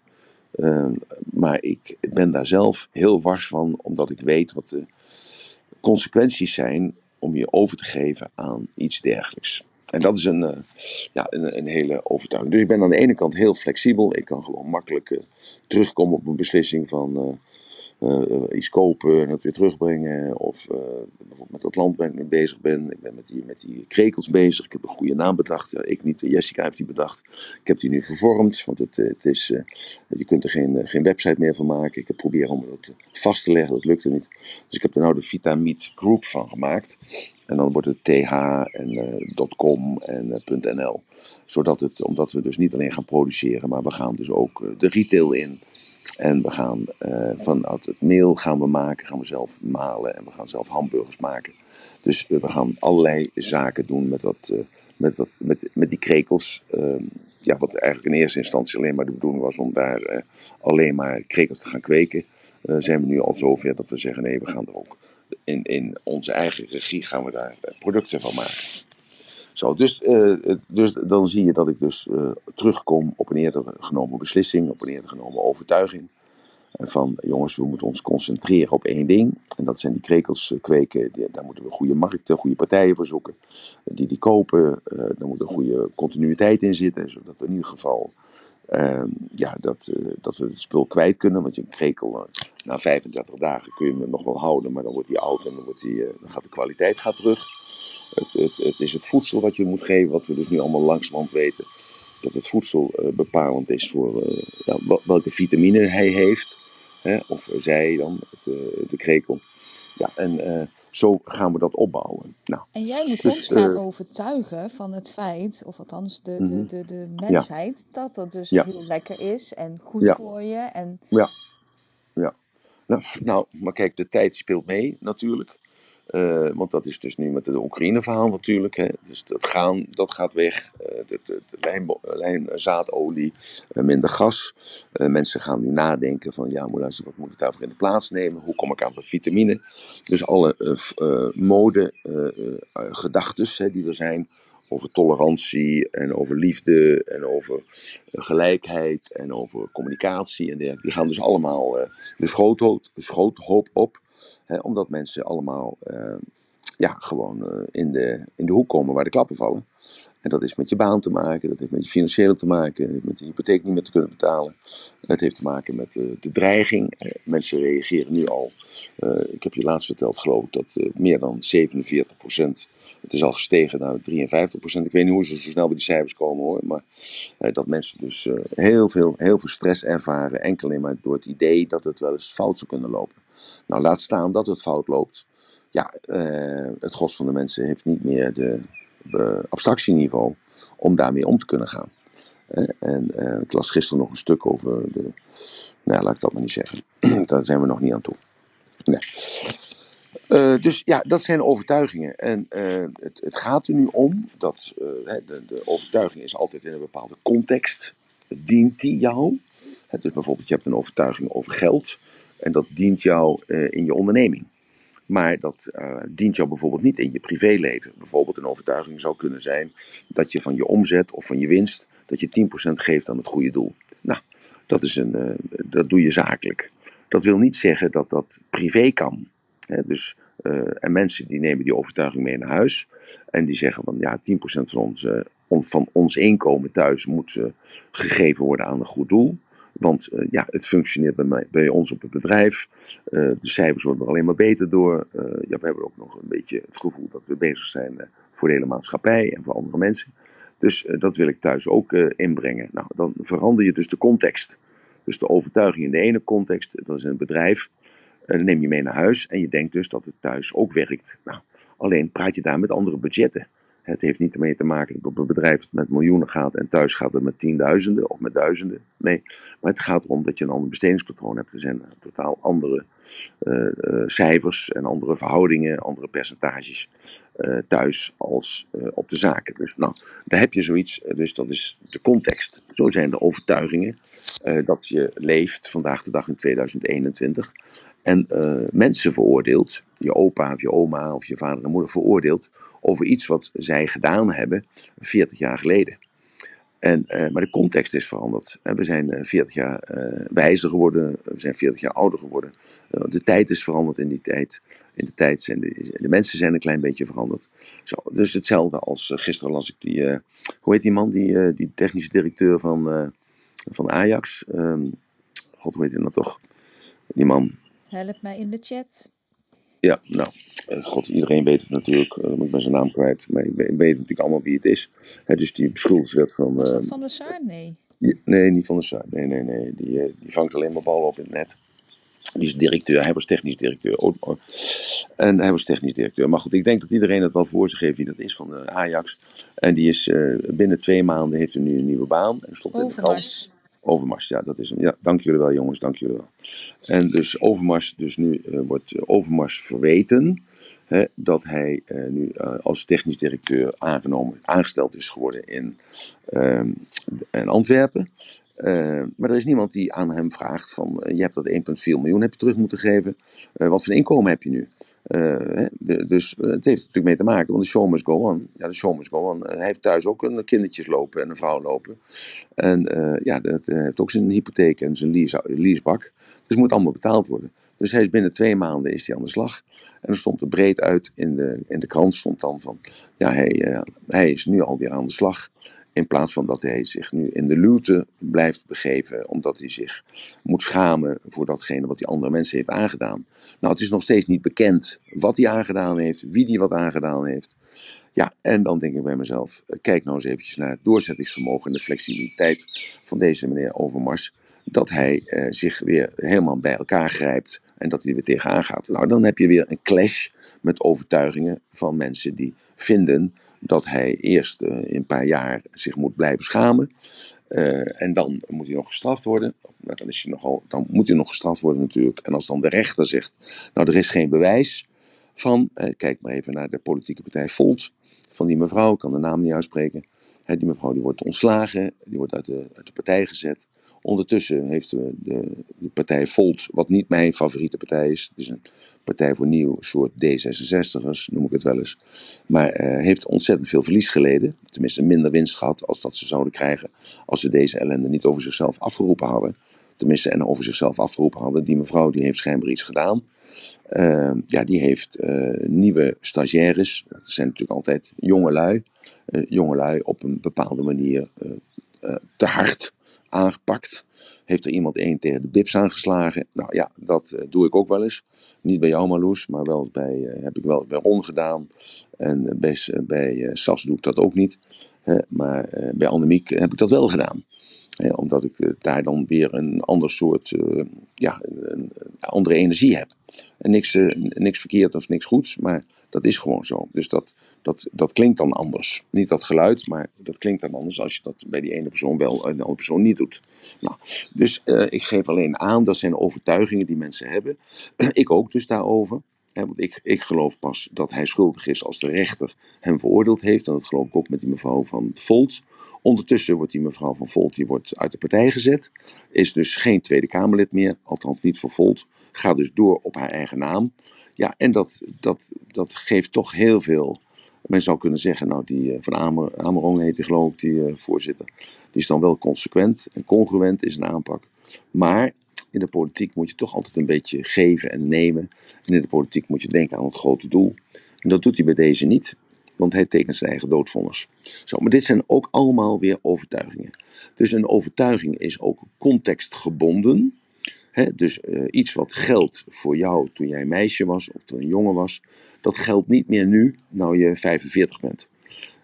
Uh, maar ik ben daar zelf heel wars van, omdat ik weet wat de consequenties zijn om je over te geven aan iets dergelijks. En dat is een, uh, ja, een, een, hele overtuiging. Dus ik ben aan de ene kant heel flexibel. Ik kan gewoon makkelijk terugkomen op een beslissing van uh, iets kopen en het weer terugbrengen. Of uh, bijvoorbeeld met dat land ben ik mee bezig ben. Ik ben met die, met die krekels bezig. Ik heb een goede naam bedacht. Ik niet, Jessica heeft die bedacht. Ik heb die nu vervormd, want het, het is, je kunt er geen, geen website meer van maken. Ik heb proberen om het vast te leggen, dat lukte niet. Dus ik heb er nou de Vitamit Group van gemaakt. En dan wordt het th en .com en .nl. Zodat het, omdat we dus niet alleen gaan produceren, maar we gaan dus ook de retail in. En we gaan uh, vanuit het meel gaan we maken, gaan we zelf malen en we gaan zelf hamburgers maken. Dus we gaan allerlei zaken doen met, dat, uh, met, dat, met, met die krekels. Uh, ja, wat eigenlijk in eerste instantie alleen maar de bedoeling was om daar alleen maar krekels te gaan kweken. zijn we nu al zover dat we zeggen nee, we gaan er ook in, in onze eigen regie gaan we daar producten van maken. Zo, dus, uh, dus dan zie je dat ik dus uh, terugkom op een eerder genomen beslissing, op een eerder genomen overtuiging. Van jongens, we moeten ons concentreren op één ding. En dat zijn die krekels kweken. Daar moeten we goede markten, goede partijen voor zoeken. Die die kopen. Uh, daar moet een goede continuïteit in zitten. Zodat in ieder geval ja, dat, dat we het spul kwijt kunnen. Want je krekel, na 35 dagen kun je hem nog wel houden. Maar dan wordt die oud en dan, wordt die, dan gaat de kwaliteit gaat terug. Het, het, het, is het voedsel wat je moet geven, wat we dus nu allemaal langzamerhand weten. Dat het voedsel uh, bepalend is voor uh, ja, welke vitamine hij heeft. Hè, of zij dan, de, de krekel. Ja, en uh, zo gaan we dat opbouwen. Nou, en jij moet dus, ons gaan overtuigen van het feit, of althans de, de, de, de mensheid, ja. dat dat dus ja. heel lekker is en goed ja. voor je. En... Ja, ja. Nou, nou, maar kijk, de tijd speelt mee natuurlijk. Uh, want dat is dus nu met het Oekraïne-verhaal natuurlijk. Hè. Dus dat, gaan, dat gaat weg. Uh, de, lijn, lijnzaadolie, minder gas. mensen gaan nu nadenken van, ja, wat moet ik daarvoor in de plaats nemen? Hoe kom ik aan mijn vitamine? Dus alle mode, gedachten die er zijn over tolerantie en over liefde en over gelijkheid en over communicatie en. Die gaan dus allemaal de schoothoop op, omdat mensen allemaal uh, ja, gewoon uh, in, de, in de hoek komen waar de klappen vallen. En dat is met je baan te maken, dat heeft met je financiële te maken, met de hypotheek niet meer te kunnen betalen. Het heeft te maken met uh, de dreiging. mensen reageren nu al. Ik heb je laatst verteld, geloof ik, dat meer dan 47 procent. Het is al gestegen naar 53 procent. Ik weet niet hoe ze zo snel bij die cijfers komen hoor. Maar dat mensen dus heel, veel, heel veel stress ervaren. Enkel en maar door het idee dat het wel eens fout zou kunnen lopen. Nou, laat staan dat het fout loopt. Ja, het gros van de mensen heeft niet meer de abstractieniveau om daarmee om te kunnen gaan. Uh, en uh, ik las gisteren nog een stuk over de. Nou, laat ik dat maar niet zeggen. Daar zijn we nog niet aan toe. Nee. dus ja, dat zijn overtuigingen. En het, het, gaat er nu om dat de, de, overtuiging is altijd in een bepaalde context. Dient die jou? dus bijvoorbeeld, je hebt een overtuiging over geld. En dat dient jou in je onderneming. Maar dat uh, dient jou bijvoorbeeld niet in je privéleven. Bijvoorbeeld een overtuiging zou kunnen zijn dat je van je omzet of van je winst, dat je 10% geeft aan het goede doel. Nou, dat, is een, uh, dat doe je zakelijk. Dat wil niet zeggen dat dat privé kan. Dus, en mensen die nemen die overtuiging mee naar huis en die zeggen van ja, 10% van onze van ons inkomen thuis moet gegeven worden aan een goed doel. Want ja, het functioneert bij, mij, bij ons op het bedrijf. de cijfers worden er alleen maar beter door. ja, we hebben ook nog een beetje het gevoel dat we bezig zijn voor de hele maatschappij en voor andere mensen. Dus dat wil ik thuis ook inbrengen. Nou, dan verander je dus de context. Dus de overtuiging in de ene context, dat is een bedrijf. Uh, dan neem je mee naar huis en je denkt dus dat het thuis ook werkt. Nou, alleen praat je daar met andere budgetten. Het heeft niet ermee te maken dat op een bedrijf met miljoenen gaat en thuis gaat het met tienduizenden of met duizenden. Nee, maar het gaat erom dat je een ander bestedingspatroon hebt. Er zijn totaal andere cijfers en andere verhoudingen, andere percentages uh, thuis als op de zaken. Dus nou, daar heb je zoiets, dus dat is de context. Zo zijn de overtuigingen dat je leeft vandaag de dag in 2021 en mensen veroordeelt, je opa of je oma of je vader en moeder veroordeelt over iets wat zij gedaan hebben 40 jaar geleden. En, uh, maar de context is veranderd. we zijn uh, 40 jaar uh, wijzer geworden, we zijn 40 jaar ouder geworden. de tijd is veranderd in die tijd. In de tijd zijn de, de mensen zijn een klein beetje veranderd. Zo, dus hetzelfde als gisteren las ik die, hoe heet die man, die, die technische directeur van, van Ajax. Um, God, hoe heet hij nou toch? Die man. Help mij in de chat. Ja, nou, eh, god, iedereen weet het natuurlijk. Uh, ik ben zijn naam kwijt, maar ik weet, ik weet natuurlijk allemaal wie het is. He, dus die beschuldigd werd van... Was dat uh, van de Saar? Nee. nee, niet van de Saar. Nee, nee, nee. Die, die vangt alleen maar ballen op in het net. Die is directeur, hij was technisch directeur. Oh, oh. En hij was technisch directeur. Maar goed, ik denk dat iedereen het wel voor zich heeft wie dat is van de Ajax. En die is binnen twee maanden heeft hij nu een nieuwe baan. En stond Overmars. in de krant. Overmars, ja, dat is hem. Ja, dank jullie wel, jongens, dank jullie wel. En dus Overmars, dus nu uh, wordt Overmars verweten hè, dat hij uh, nu als technisch directeur aangenomen, aangesteld is geworden in, in Antwerpen. maar er is niemand die aan hem vraagt van, je hebt dat 1,4 miljoen heb je terug moeten geven. wat voor inkomen heb je nu? De, dus uh, het heeft natuurlijk mee te maken, want de show must go on. Ja, de show must hij heeft thuis ook een kindertjes lopen en een vrouw lopen. En uh, ja, dat heeft ook zijn hypotheek en zijn lease, leasebak. Dus het moet allemaal betaald worden. Dus hij is binnen twee maanden is hij aan de slag. En er stond er breed uit in de, in de krant stond dan van, ja, hij, hij is nu alweer aan de slag. In plaats van dat hij zich nu in de luwte blijft begeven, omdat hij zich moet schamen voor datgene wat hij andere mensen heeft aangedaan. Nou, het is nog steeds niet bekend wat hij aangedaan heeft, wie hij wat aangedaan heeft. Ja, en dan denk ik bij mezelf, kijk nou eens eventjes naar het doorzettingsvermogen en de flexibiliteit van deze meneer Overmars. Dat hij eh, zich weer helemaal bij elkaar grijpt en dat hij er weer tegenaan gaat. Nou, dan heb je weer een clash met overtuigingen van mensen die vinden dat hij eerst uh, in een paar jaar zich moet blijven schamen. Uh, en dan moet hij nog gestraft worden. Nou, dan, is hij nogal, dan moet hij nog gestraft worden natuurlijk. En als dan de rechter zegt, nou er is geen bewijs van, kijk maar even naar de politieke partij Volt, van die mevrouw, ik kan de naam niet uitspreken. Die mevrouw die wordt ontslagen, die wordt uit de, uit de partij gezet. Ondertussen heeft de, de, partij Volt, wat niet mijn favoriete partij is, het is een partij voor nieuw soort D66'ers, noem ik het wel eens, maar uh, heeft ontzettend veel verlies geleden. Tenminste minder winst gehad als dat ze zouden krijgen als ze deze ellende niet over zichzelf afgeroepen hadden. Tenminste, en over zichzelf afgeroepen hadden. Die mevrouw die heeft schijnbaar iets gedaan. Uh, ja, die heeft uh, nieuwe stagiaires. Dat zijn natuurlijk altijd jonge lui. Uh, jonge lui op een bepaalde manier te hard aangepakt. Heeft er iemand één tegen de bips aangeslagen? Nou ja, dat doe ik ook wel eens. Niet bij jou Marloes, maar wel bij, heb ik wel bij Ron gedaan. En bij, bij Sas doe ik dat ook niet. maar bij Annemiek heb ik dat wel gedaan omdat ik eh, daar dan weer een ander soort, uh, ja, een, andere energie heb. En niks, uh, niks verkeerd of niks goeds, maar dat is gewoon zo. Dus dat, dat, dat klinkt dan anders. Niet dat geluid, maar dat klinkt dan anders als je dat bij die ene persoon wel en de andere persoon niet doet. Nou, dus ik geef alleen aan, dat zijn overtuigingen die mensen hebben. ik ook dus daarover want ik, ik geloof pas dat hij schuldig is als de rechter hem veroordeeld heeft. En dat geloof ik ook met die mevrouw van Volt. Ondertussen wordt die mevrouw van Volt die wordt uit de partij gezet. Is dus geen Tweede Kamerlid meer, althans niet voor Volt. Gaat dus door op haar eigen naam. Ja, en dat, dat, dat geeft toch heel veel. Men zou kunnen zeggen, nou die eh, van Amer, Amerong heet die geloof ik, die uh, voorzitter. Die is dan wel consequent en congruent in zijn aanpak. Maar in de politiek moet je toch altijd een beetje geven en nemen. En in de politiek moet je denken aan het grote doel. En dat doet hij bij deze niet. want hij tekent zijn eigen doodvonders. Zo, maar dit zijn ook allemaal weer overtuigingen. Dus een overtuiging is ook contextgebonden. Dus uh, iets wat geldt voor jou toen jij meisje was of toen een jongen was, dat geldt niet meer nu, nou je 45 bent.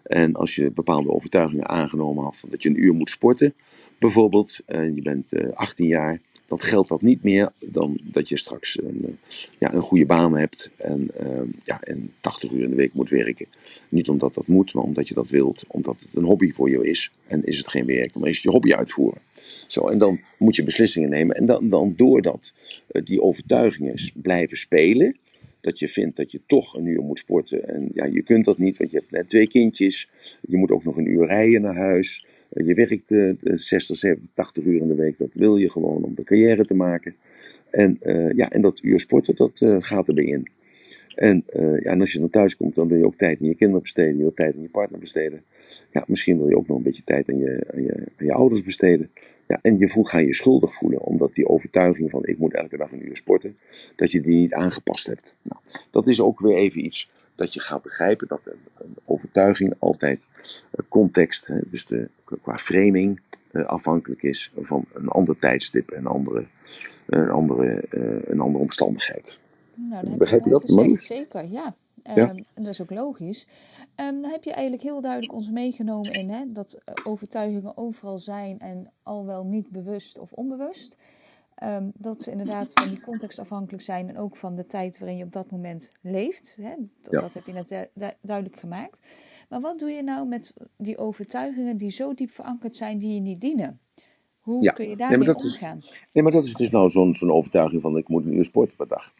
En als je bepaalde overtuigingen aangenomen had dat je een uur moet sporten, bijvoorbeeld, en je bent uh, 18 jaar, dan geldt dat niet meer dan dat je straks een, eh, ja, een goede baan hebt en, uh, ja, en 80 uur in de week moet werken. Niet omdat dat moet, maar omdat je dat wilt, omdat het een hobby voor je is. En is het geen werk, maar is het je hobby uitvoeren. Zo, en dan moet je beslissingen nemen. En dan, dan doordat uh, die overtuigingen blijven spelen, dat je vindt dat je toch een uur moet sporten. En ja, je kunt dat niet, want je hebt net twee kindjes. Je moet ook nog een uur rijden naar huis. Je werkt uh, 60, 70, 80 uur in de week. Dat wil je gewoon om de carrière te maken. En, uh, ja, en dat uur sporten, dat uh, gaat erbij in. En, uh, ja, en als je dan thuis komt, dan wil je ook tijd aan je kinderen besteden. Je wil tijd aan je partner besteden. Ja, misschien wil je ook nog een beetje tijd aan je, aan je, je ouders besteden. Ja, en je voelt, ga je schuldig voelen, omdat die overtuiging van ik moet elke dag een uur sporten, dat je die niet aangepast hebt. Nou, dat is ook weer even iets dat je gaat begrijpen dat een, overtuiging altijd context, hè, dus de, qua framing, uh, afhankelijk is van een ander tijdstip en andere, andere, een andere omstandigheid. Nou, dan Begrijp je dat, Marlies? Zeker, ja. Ja. Um, en dat is ook logisch. Um, dan heb je eigenlijk heel duidelijk ons meegenomen in hè, dat uh, overtuigingen overal zijn en al wel niet bewust of onbewust. Um, dat ze inderdaad van die context afhankelijk zijn en ook van de tijd waarin je op dat moment leeft. Hè? Dat, Ja. dat heb je net du- du- duidelijk gemaakt. Maar wat doe je nou met die overtuigingen die zo diep verankerd zijn die je niet dienen? Hoe Ja. kun je Nee, daarmee maar dat is- omgaan? Nee, maar dat is dus nou zo'n zo'n overtuiging van ik moet een uur sporten per dag.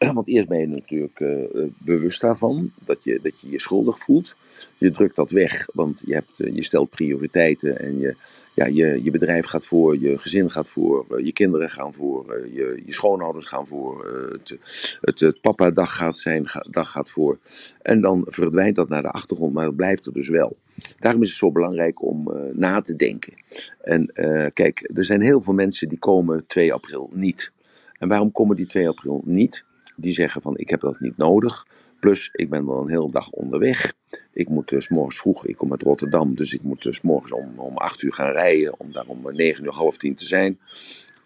Want eerst ben je natuurlijk eh, eh, bewust daarvan, dat je, dat je je schuldig voelt. Je drukt dat weg, want je, hebt, eh, je stelt prioriteiten en je, ja, je, je bedrijf gaat voor, je gezin gaat voor, je kinderen gaan voor, je, je schoonouders gaan voor, het, het, het papa-dag gaat zijn dag gaat voor. En dan verdwijnt dat naar de achtergrond, maar het blijft er dus wel. Daarom is het zo belangrijk om na te denken. En kijk, er zijn heel veel mensen die komen 2 april niet. En waarom komen die 2 april niet? Die zeggen van ik heb dat niet nodig. Plus ik ben wel een hele dag onderweg. Ik moet dus morgens vroeg, ik kom uit Rotterdam, dus ik moet dus morgens om, om 8 uur gaan rijden. Om daar om 9 uur, half 10 te zijn.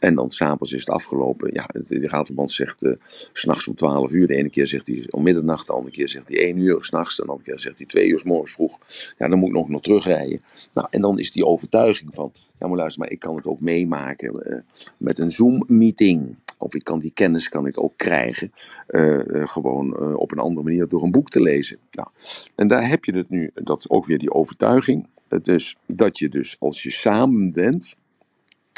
En dan s'avonds is het afgelopen. Ja, het- de ratelband zegt s s'nachts om 12 uur. De ene keer zegt hij om middernacht, de andere keer zegt hij 1 uur s'nachts. De andere keer zegt hij 2 uur 's morgens vroeg. Ja, dan moet ik nog, nog terugrijden. Nou, en dan is die overtuiging van, ja maar luister maar, ik kan het ook meemaken eh, met een Zoom-meeting. Of ik kan die kennis kan ik ook krijgen, eh, gewoon op een andere manier door een boek te lezen. Nou, en daar heb je het nu, dat ook weer die overtuiging. Het is dat je dus als je samen bent,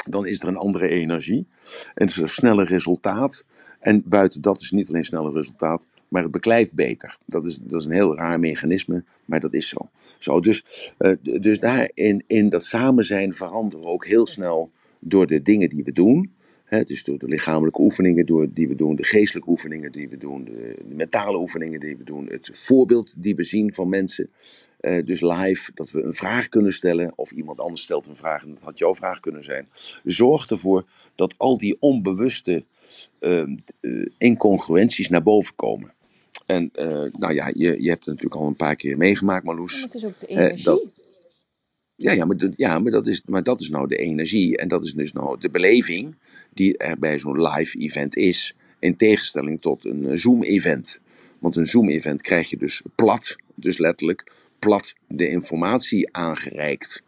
dan is er een andere energie. En het is een sneller resultaat. En buiten dat is niet alleen sneller resultaat, maar het beklijft beter. Dat is, dat is een heel raar mechanisme, maar dat is zo. zo dus, eh, d- dus daar in, in dat samen zijn veranderen we ook heel snel door de dingen die we doen. Hè, dus door de lichamelijke oefeningen door, die we doen, de geestelijke oefeningen die we doen, de, de mentale oefeningen die we doen, het voorbeeld die we zien van mensen. Eh, dus live, dat we een vraag kunnen stellen, of iemand anders stelt een vraag en dat had jouw vraag kunnen zijn. Zorg ervoor dat al die onbewuste eh, eh, incongruenties naar boven komen. En nou ja, je, je hebt het natuurlijk al een paar keer meegemaakt, Marloes. maar het is ook de energie. dat- Ja, ja, maar, ja maar, dat is, maar dat is nou de energie en dat is dus nou de beleving die er bij zo'n live event is. In tegenstelling tot een eh, Zoom-event. Want een Zoom-event krijg je dus plat, dus letterlijk plat de informatie aangereikt.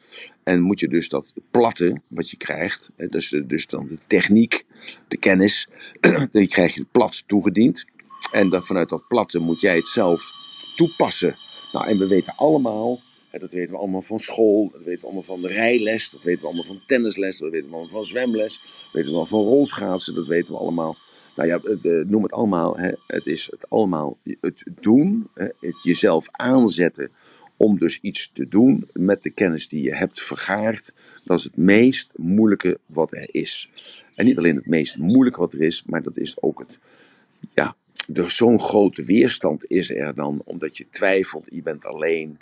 En moet je dus dat platte wat je krijgt, dus, de- dus dan de techniek, de kennis, die krijg je plat toegediend. En dan vanuit dat platte moet jij het zelf toepassen. Nou, en we weten allemaal, dat weten we allemaal van school, dat weten we allemaal van de rijles, dat weten we allemaal van tennisles, dat weten we allemaal van zwemles, dat weten we allemaal van rolschaatsen, dat weten we allemaal. Nou ja, eh, noem het allemaal. Het is het allemaal het doen, het jezelf aanzetten om dus iets te doen met de kennis die je hebt vergaard. Dat is het meest moeilijke wat er is. En niet alleen het meest moeilijke wat er is, maar dat is ook het, ja, er zo'n grote weerstand is er dan, omdat je twijfelt, je bent alleen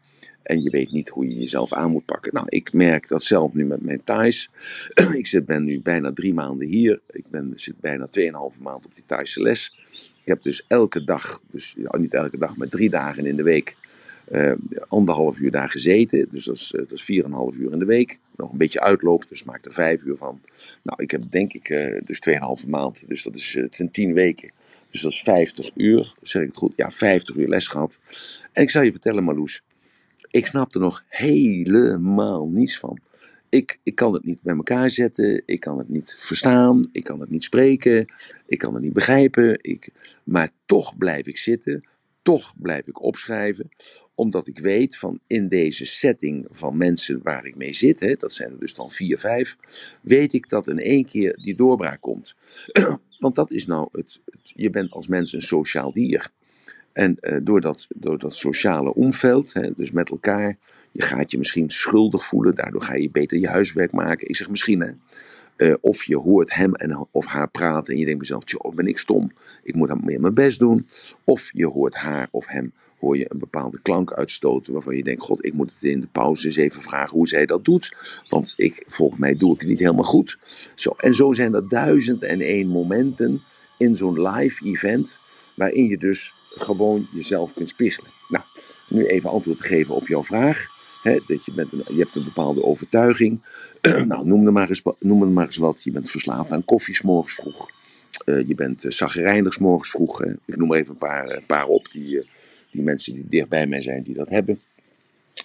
en je weet niet hoe je jezelf aan moet pakken. Nou, ik merk dat zelf nu met mijn Thais. ik zit, ben nu bijna drie maanden hier. Ik ben, zit bijna 2,5 maand op die Thaise les. Ik heb dus elke dag, dus ja, niet elke dag, maar drie dagen in de week, uh, anderhalf uur daar gezeten. Dus dat is, uh, dat is 4,5 uur in de week. Nog een beetje uitloop, dus maak er 5 uur van. Nou, ik heb denk ik uh, dus 2,5 maand. Dus dat is, het zijn 10 weken. Dus dat is 50 uur. Zeg ik het goed? Ja, 50 uur les gehad. En ik zal je vertellen, Marloes. Ik snap er nog helemaal niets van. Ik, ik kan het niet bij elkaar zetten. Ik kan het niet verstaan. Ik kan het niet spreken. Ik kan het niet begrijpen. Ik, maar toch blijf ik zitten. Toch blijf ik opschrijven omdat ik weet van in deze setting van mensen waar ik mee zit, hè, dat zijn er dus dan vier, vijf, weet ik dat in één keer die doorbraak komt. Want dat is nou het, je bent als mens een sociaal dier. En uh, door, dat, sociale omveld, hè, dus met elkaar, je gaat je misschien schuldig voelen, daardoor ga je beter je huiswerk maken. Ik zeg misschien, hè. Uh, of je hoort hem en, of haar praten en je denkt mezelf, joh, ben ik stom, ik moet dan meer mijn best doen. Of je hoort haar of hem, hoor je een bepaalde klank uitstoten waarvan je denkt, god, ik moet het in de pauze eens even vragen hoe zij dat doet. Want ik, volgens mij doe ik het niet helemaal goed. Zo, en zo zijn er duizend en één momenten in zo'n live event, waarin je dus gewoon jezelf kunt spiegelen. Nou, nu even antwoord geven op jouw vraag. Dat je, bent een, je hebt een bepaalde overtuiging. nou, noem er, maar eens, noem maar eens wat. Je bent verslaafd aan koffie s morgens vroeg. Uh, je bent uh, morgens vroeg. Ik noem er even een paar, uh, paar op, die, die mensen die dicht bij mij zijn, die dat hebben.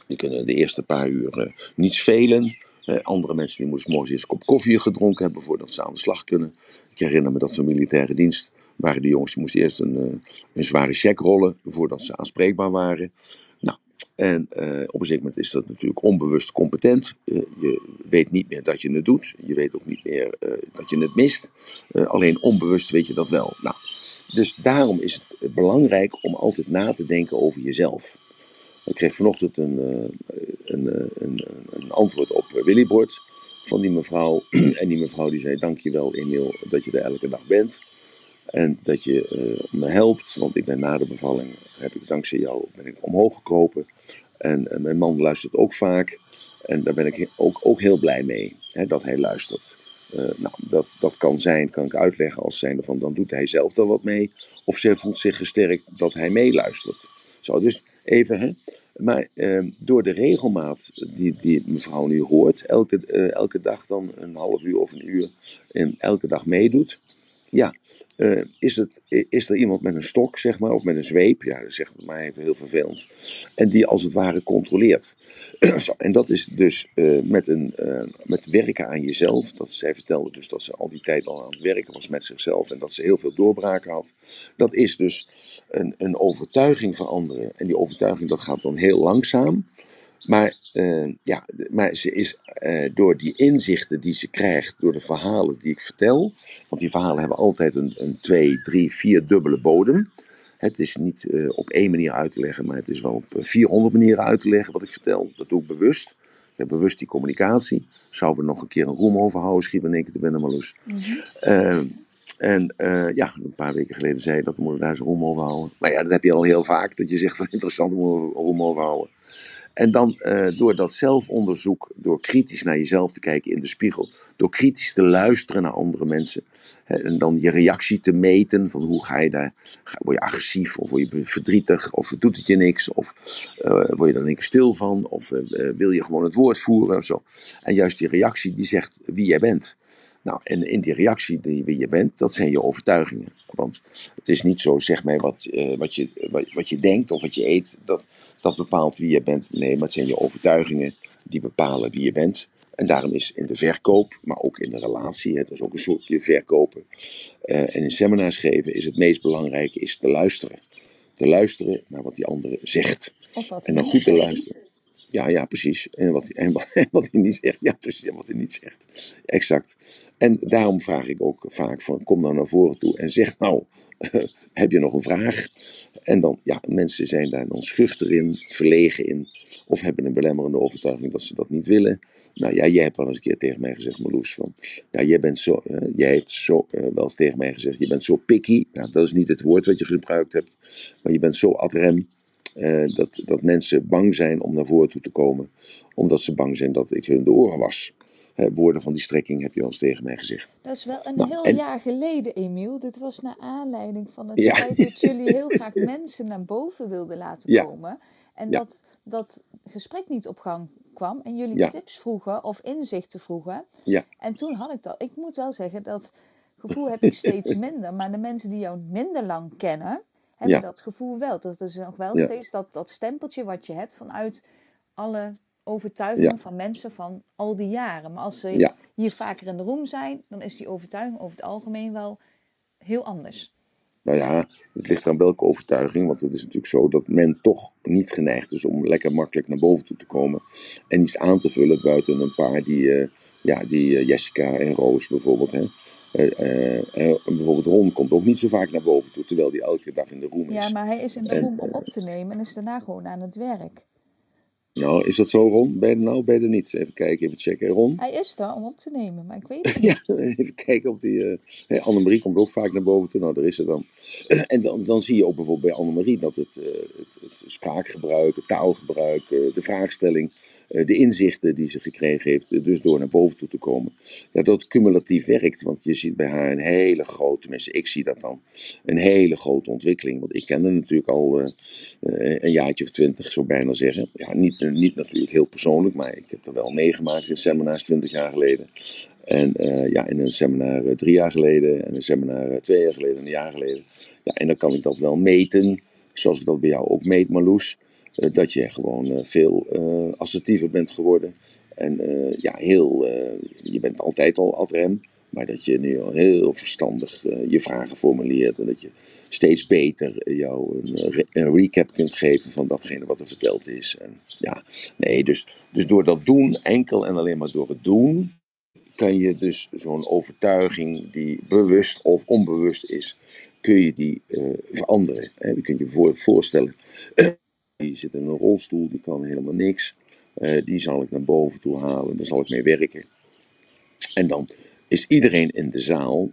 Die kunnen de eerste paar uur niets velen. andere mensen die moesten morgens eens een kop koffie gedronken hebben voordat ze aan de slag kunnen. Ik herinner me dat van militaire dienst waren de jongens die moesten eerst een, een zware check rollen voordat ze aanspreekbaar waren. Nou, en op een gegeven moment is dat natuurlijk onbewust competent. Je weet niet meer dat je het doet. Je weet ook niet meer dat je het mist. alleen onbewust weet je dat wel. Nou, dus daarom is het belangrijk om altijd na te denken over jezelf. Ik kreeg vanochtend een, een, een, een antwoord op Willybord van die mevrouw. en die mevrouw die zei, dankjewel Emiel dat je er elke dag bent. En dat je me helpt, want ik ben na de bevalling, heb ik dankzij jou ben ik omhoog gekropen. En mijn man luistert ook vaak. En daar ben ik ook, ook heel blij mee, hè, dat hij luistert. Uh, nou, dat, dat kan zijn, kan ik uitleggen als zijnde van dan doet hij zelf er wat mee. Of ze voelt zich gesterkt dat hij meeluistert. Zo, dus even, hè. Maar uh, door de regelmaat die, die mevrouw nu hoort, elke, uh, elke dag dan een half uur of een uur, en elke dag meedoet, ja, uh, is, het, is er iemand met een stok, zeg maar, of met een zweep, ja, dat zegt maar even heel vervelend, en die als het ware controleert. Zo, en dat is dus uh, met, een, uh, met werken aan jezelf. Dat, zij vertelde dus dat ze al die tijd al aan het werken was met zichzelf en dat ze heel veel doorbraken had. Dat is dus een, een overtuiging veranderen. En die overtuiging dat gaat dan heel langzaam. Maar, uh, ja, maar ze is uh, door die inzichten die ze krijgt, door de verhalen die ik vertel, want die verhalen hebben altijd een, een twee, drie, vier dubbele bodem. Het is niet uh, op één manier uit te leggen, maar het is wel op 400 manieren uit te leggen wat ik vertel. Dat doe ik bewust. Ik heb bewust die communicatie. Zouden we nog een keer een roem overhouden, schiet me in één keer te binnen, Marloes. Mm -hmm. En uh, ja, een paar weken geleden zei je dat we daar eens een roem over houden. Maar ja, dat heb je al heel vaak, dat je zegt van interessant een roem over houden. En dan uh, door dat zelfonderzoek, door kritisch naar jezelf te kijken in de spiegel, door kritisch te luisteren naar andere mensen, en dan je reactie te meten van hoe ga je daar, word je agressief of word je verdrietig of doet het je niks of uh, word je er keer stil van of uh, wil je gewoon het woord voeren of zo. En juist die reactie die zegt wie jij bent. Nou, en in die reactie die wie je bent, dat zijn je overtuigingen. Want het is niet zo, zeg maar, wat, wat, je, wat, wat, je denkt of wat je eet, dat, dat bepaalt wie je bent. Nee, maar het zijn je overtuigingen die bepalen wie je bent. En daarom is in de verkoop, maar ook in de relatie, dat is ook een soortje verkopen. Uh, en in seminars geven is het meest belangrijke is te luisteren. Te luisteren naar wat die andere zegt. Of wat en dan goed te luisteren. Ja, ja, precies. En wat, en wat, en wat hij niet zegt. Ja, precies. En wat hij niet zegt. Exact. En daarom vraag ik ook vaak van, kom nou naar voren toe en zeg nou, heb je nog een vraag? En dan, ja, mensen zijn daar dan schuchter in, verlegen in, of hebben een belemmerende overtuiging dat ze dat niet willen. Nou ja, jij hebt wel eens een keer tegen mij gezegd, Marloes, van, ja, jij bent zo, jij hebt zo, uh, wel eens tegen mij gezegd, je bent zo picky. Nou, dat is niet het woord wat je gebruikt hebt, maar je bent zo ad rem. Uh, dat, dat mensen bang zijn om naar voren toe te komen, omdat ze bang zijn dat ik hun de oren was. Woorden van die strekking heb je eens tegen mij gezegd. Dat is wel een nou, heel en... jaar geleden, Emiel. Dit was naar aanleiding van het ja. feit dat jullie heel graag mensen naar boven wilden laten ja. komen. En Ja. dat dat gesprek niet op gang kwam en jullie tips vroegen of inzichten vroegen. Ja. En toen had ik dat. Ik moet wel zeggen, dat gevoel heb ik steeds minder. Maar de mensen die jou minder lang kennen, hebben dat gevoel wel. Dat is nog wel steeds dat, dat stempeltje wat je hebt vanuit alle overtuigingen Ja. van mensen van al die jaren. Maar als ze Ja. hier vaker in de room zijn, dan is die overtuiging over het algemeen wel heel anders. Nou ja, het ligt aan welke overtuiging. Want het is natuurlijk zo dat men toch niet geneigd is om lekker makkelijk naar boven toe te komen. En iets aan te vullen buiten een paar die, eh, ja, die eh, Jessica en Roos bijvoorbeeld. Hè. Eh, bijvoorbeeld Ron komt ook niet zo vaak naar boven toe, terwijl die elke dag in de room is. Ja, maar hij is in de En, room om op te nemen en is daarna gewoon aan het werk. Nou, is dat zo Ron? Ben je er nou, ben je er niet? Even kijken, even checken. Ron? Hij is er om op te nemen, maar ik weet het niet. Ja, even kijken of die. eh hè, Annemarie komt ook vaak naar boven toe. Nou, daar is ze dan. En dan, dan zie je ook bijvoorbeeld bij Annemarie dat het, eh, het, het spraakgebruik, het taalgebruik, eh, de vraagstelling, de inzichten die ze gekregen heeft, eh, dus door naar boven toe te komen, dat dat cumulatief werkt. Want je ziet bij haar een hele grote, tenminste, ik zie dat dan, een hele grote ontwikkeling. Want ik ken haar natuurlijk al eh, eh, een jaartje of twintig, zou bijna zeggen. Ja, niet, eh, niet natuurlijk heel persoonlijk, maar ik heb er wel meegemaakt in seminars twintig jaar geleden. En eh, ja, in een seminar eh, drie jaar geleden en een seminar eh, twee jaar geleden en een jaar geleden. Ja, en dan kan ik dat wel meten, zoals ik dat bij jou ook meet, Marloes. Eh, dat je gewoon eh, veel eh, assertiever bent geworden. En ja, heel, je bent altijd al ad rem. Maar dat je nu al heel verstandig je vragen formuleert. En dat je steeds beter jou een, re- een recap kunt geven van datgene wat er verteld is. En ja, nee, dus, dus door dat doen, enkel en alleen maar door het doen, kan je dus zo'n overtuiging die bewust of onbewust is, kun je die veranderen. Je kunt je voor, voorstellen, die zit in een rolstoel, die kan helemaal niks. Eh, die zal ik naar boven toe halen, daar zal ik mee werken. En dan is iedereen in de zaal,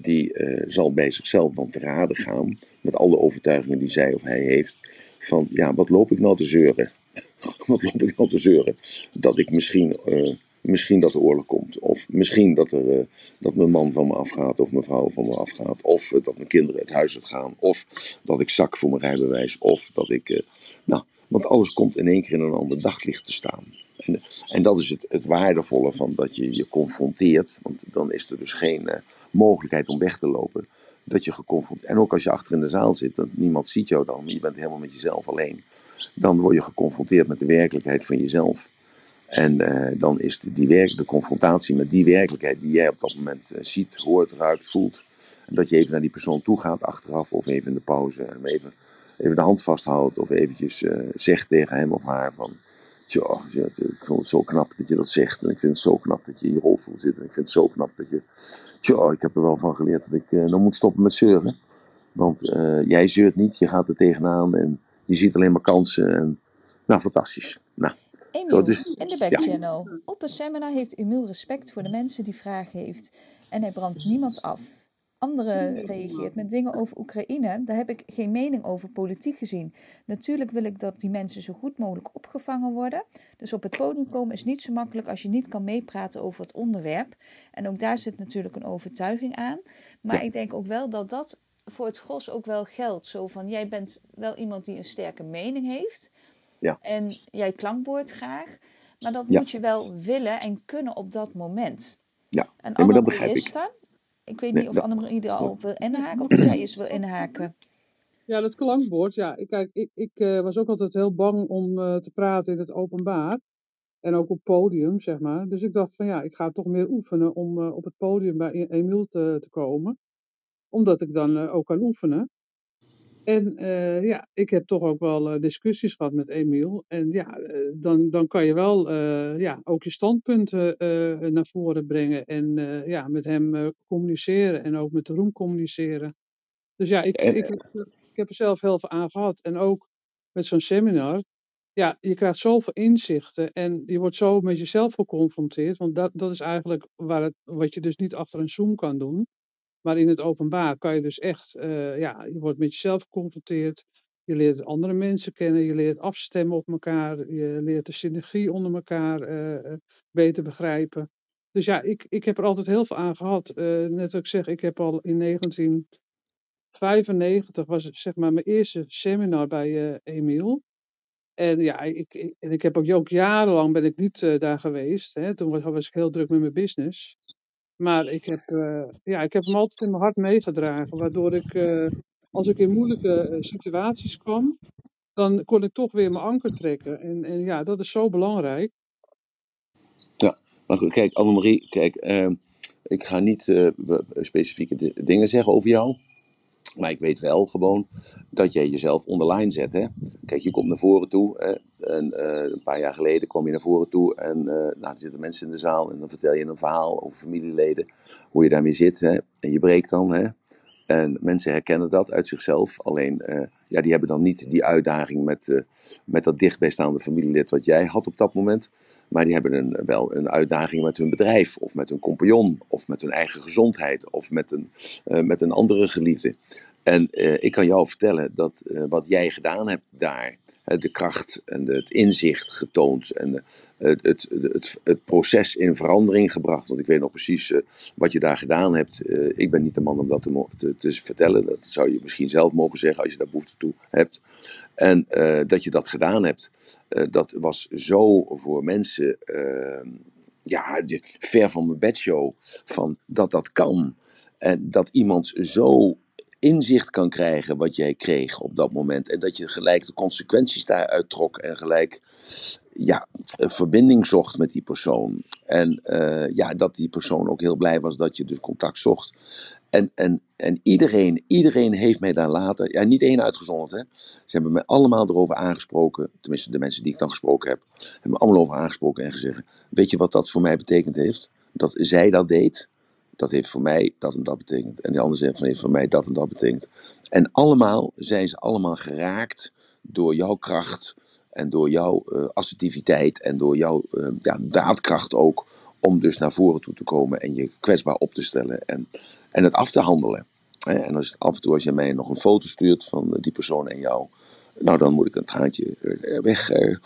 die eh, zal bij zichzelf dan te raden gaan, met alle overtuigingen die zij of hij heeft, van ja, wat loop ik nou te zeuren? wat loop ik nou te zeuren? Dat ik misschien, eh, misschien dat er oorlog komt. Of misschien dat, er, eh, dat mijn man van me afgaat. Of mijn vrouw van me afgaat. Of eh, dat mijn kinderen het huis uitgaan. Of dat ik zak voor mijn rijbewijs. Of dat ik... eh, nou, want alles komt in één keer in een ander daglicht te staan. En, en dat is het, het waardevolle van dat je je confronteert. Want dan is er dus geen mogelijkheid om weg te lopen. Dat je geconfronteerd... En ook als je achter in de zaal zit. Dat niemand ziet jou dan. Je bent helemaal met jezelf alleen dan word je geconfronteerd met de werkelijkheid van jezelf. En eh, dan is de, die werk, de confrontatie met die werkelijkheid die jij op dat moment eh, ziet, hoort, ruikt, voelt. En dat je even naar die persoon toe gaat achteraf of even in de pauze. En even, even de hand vasthoudt of eventjes eh, zegt tegen hem of haar van... Tja, ik vind het zo knap dat je dat zegt. En ik vind het zo knap dat je in je rolstoel zit. En ik vind het zo knap dat je... Tja, ik heb er wel van geleerd dat ik eh, nou moet stoppen met zeuren. Want jij zeurt niet, je gaat er tegenaan en je ziet alleen maar kansen. En, nou, fantastisch. Nou, Emiel, in de ja. backchannel. Op een seminar heeft Emiel respect voor de mensen die vragen heeft. En hij brandt niemand af. Anderen reageert met dingen over Oekraïne. Daar heb ik geen mening over politiek gezien. Natuurlijk wil ik dat die mensen zo goed mogelijk opgevangen worden. Dus op het podium komen is niet zo makkelijk als je niet kan meepraten over het onderwerp. En ook daar zit natuurlijk een overtuiging aan. Maar Ja. ik denk ook wel dat dat voor het gros ook wel geldt. Zo van, jij bent wel iemand die een sterke mening heeft. Ja. En jij klankbord graag. Maar dat Ja. moet je wel willen en kunnen op dat moment. Ja. En maar dat begrijp ik. Ik weet Nee, niet of dat- Annemarie er al op wil inhaken of dat jij eens wil inhaken. Ja, dat klankbord. Ja, ik- kijk, ik, ik eh, was ook altijd heel bang om eh, te praten in het openbaar. En ook op podium, zeg maar. Dus ik dacht van ja, ik ga toch meer oefenen om eh, op het podium bij E- Emiel te, te komen. Omdat ik dan eh, ook kan oefenen. En eh, ja, ik heb toch ook wel eh, discussies gehad met Emiel. En ja, eh, dan, dan kan je wel ja, ook je standpunten naar voren brengen. En ja, met hem communiceren en ook met de roem communiceren. Dus ja, ik, En- ik, heb, ik heb er zelf heel veel aan gehad. En ook met zo'n seminar. Ja, je krijgt zoveel inzichten en je wordt zo met jezelf geconfronteerd. Want dat, dat is eigenlijk waar het, wat je dus niet achter een Zoom kan doen. Maar in het openbaar kan je dus echt, eh, ja, je wordt met jezelf geconfronteerd. Je leert andere mensen kennen, je leert afstemmen op elkaar, je leert de synergie onder elkaar eh, eh, beter begrijpen. Dus ja, ik, ik heb er altijd heel veel aan gehad. Eh, net wat ik zeg, ik heb al in 1995 was het zeg maar mijn eerste seminar bij Emiel. En ja, ik, en ik heb ook, ook jarenlang ben ik niet daar geweest. Hè. Toen was, was ik heel druk met mijn business. Maar ik heb, eh, ja, ik heb hem altijd in mijn hart meegedragen. Waardoor ik, eh, als ik in moeilijke eh, situaties kwam, dan kon ik toch weer mijn anker trekken. En, en ja, dat is zo belangrijk. Ja, maar goed, kijk, Annemarie, kijk, ehm, ik ga niet specifieke di- dingen zeggen over jou. Maar ik weet wel gewoon dat jij jezelf onderline zet. Hè? Kijk, je komt naar voren toe. Hè? En, eh, een paar jaar geleden kwam je naar voren toe. En nou, er zitten mensen in de zaal. En dan vertel je een verhaal over familieleden. Hoe je daarmee zit. Hè? En je breekt dan. Hè? En mensen herkennen dat uit zichzelf. Alleen, eh, ja, die hebben dan niet die uitdaging met, eh, met dat dichtbijstaande familielid wat jij had op dat moment. Maar die hebben een, wel een uitdaging met hun bedrijf, of met hun compagnon, of met hun eigen gezondheid, of met een, eh, met een andere geliefde. En eh, ik kan jou vertellen dat eh, wat jij gedaan hebt daar, de kracht en het inzicht getoond en het, het, het, proces in verandering gebracht. Want ik weet nog precies eh, wat je daar gedaan hebt. Ik ben niet de man om dat te, te, te vertellen. Dat zou je misschien zelf mogen zeggen als je daar behoefte toe hebt. En dat je dat gedaan hebt, dat was zo voor mensen, eh, ja, ver van mijn bedshow, van dat dat kan. En dat iemand zo inzicht kan krijgen wat jij kreeg op dat moment. En dat je gelijk de consequenties daaruit trok en gelijk ja, een verbinding zocht met die persoon. En eh, ja, dat die persoon ook heel blij was dat je dus contact zocht. En, en, en iedereen, iedereen heeft mij daar later, ja, niet één uitgezonderd, hè. Ze hebben mij allemaal erover aangesproken, tenminste de mensen die ik dan gesproken heb, hebben me allemaal over aangesproken en gezegd, weet je wat dat voor mij betekend heeft? Dat zij dat deed, dat heeft voor mij dat en dat betekend. En die andere zegt van heeft voor mij dat en dat betekend. En allemaal zijn ze allemaal geraakt door jouw kracht en door jouw eh, assertiviteit en door jouw eh, ja, daadkracht ook. Om dus naar voren toe te komen en je kwetsbaar op te stellen en, en het af te handelen. En als, af en toe als je mij nog een foto stuurt van die persoon en jou, nou dan moet ik een traantje eh, weg, eh,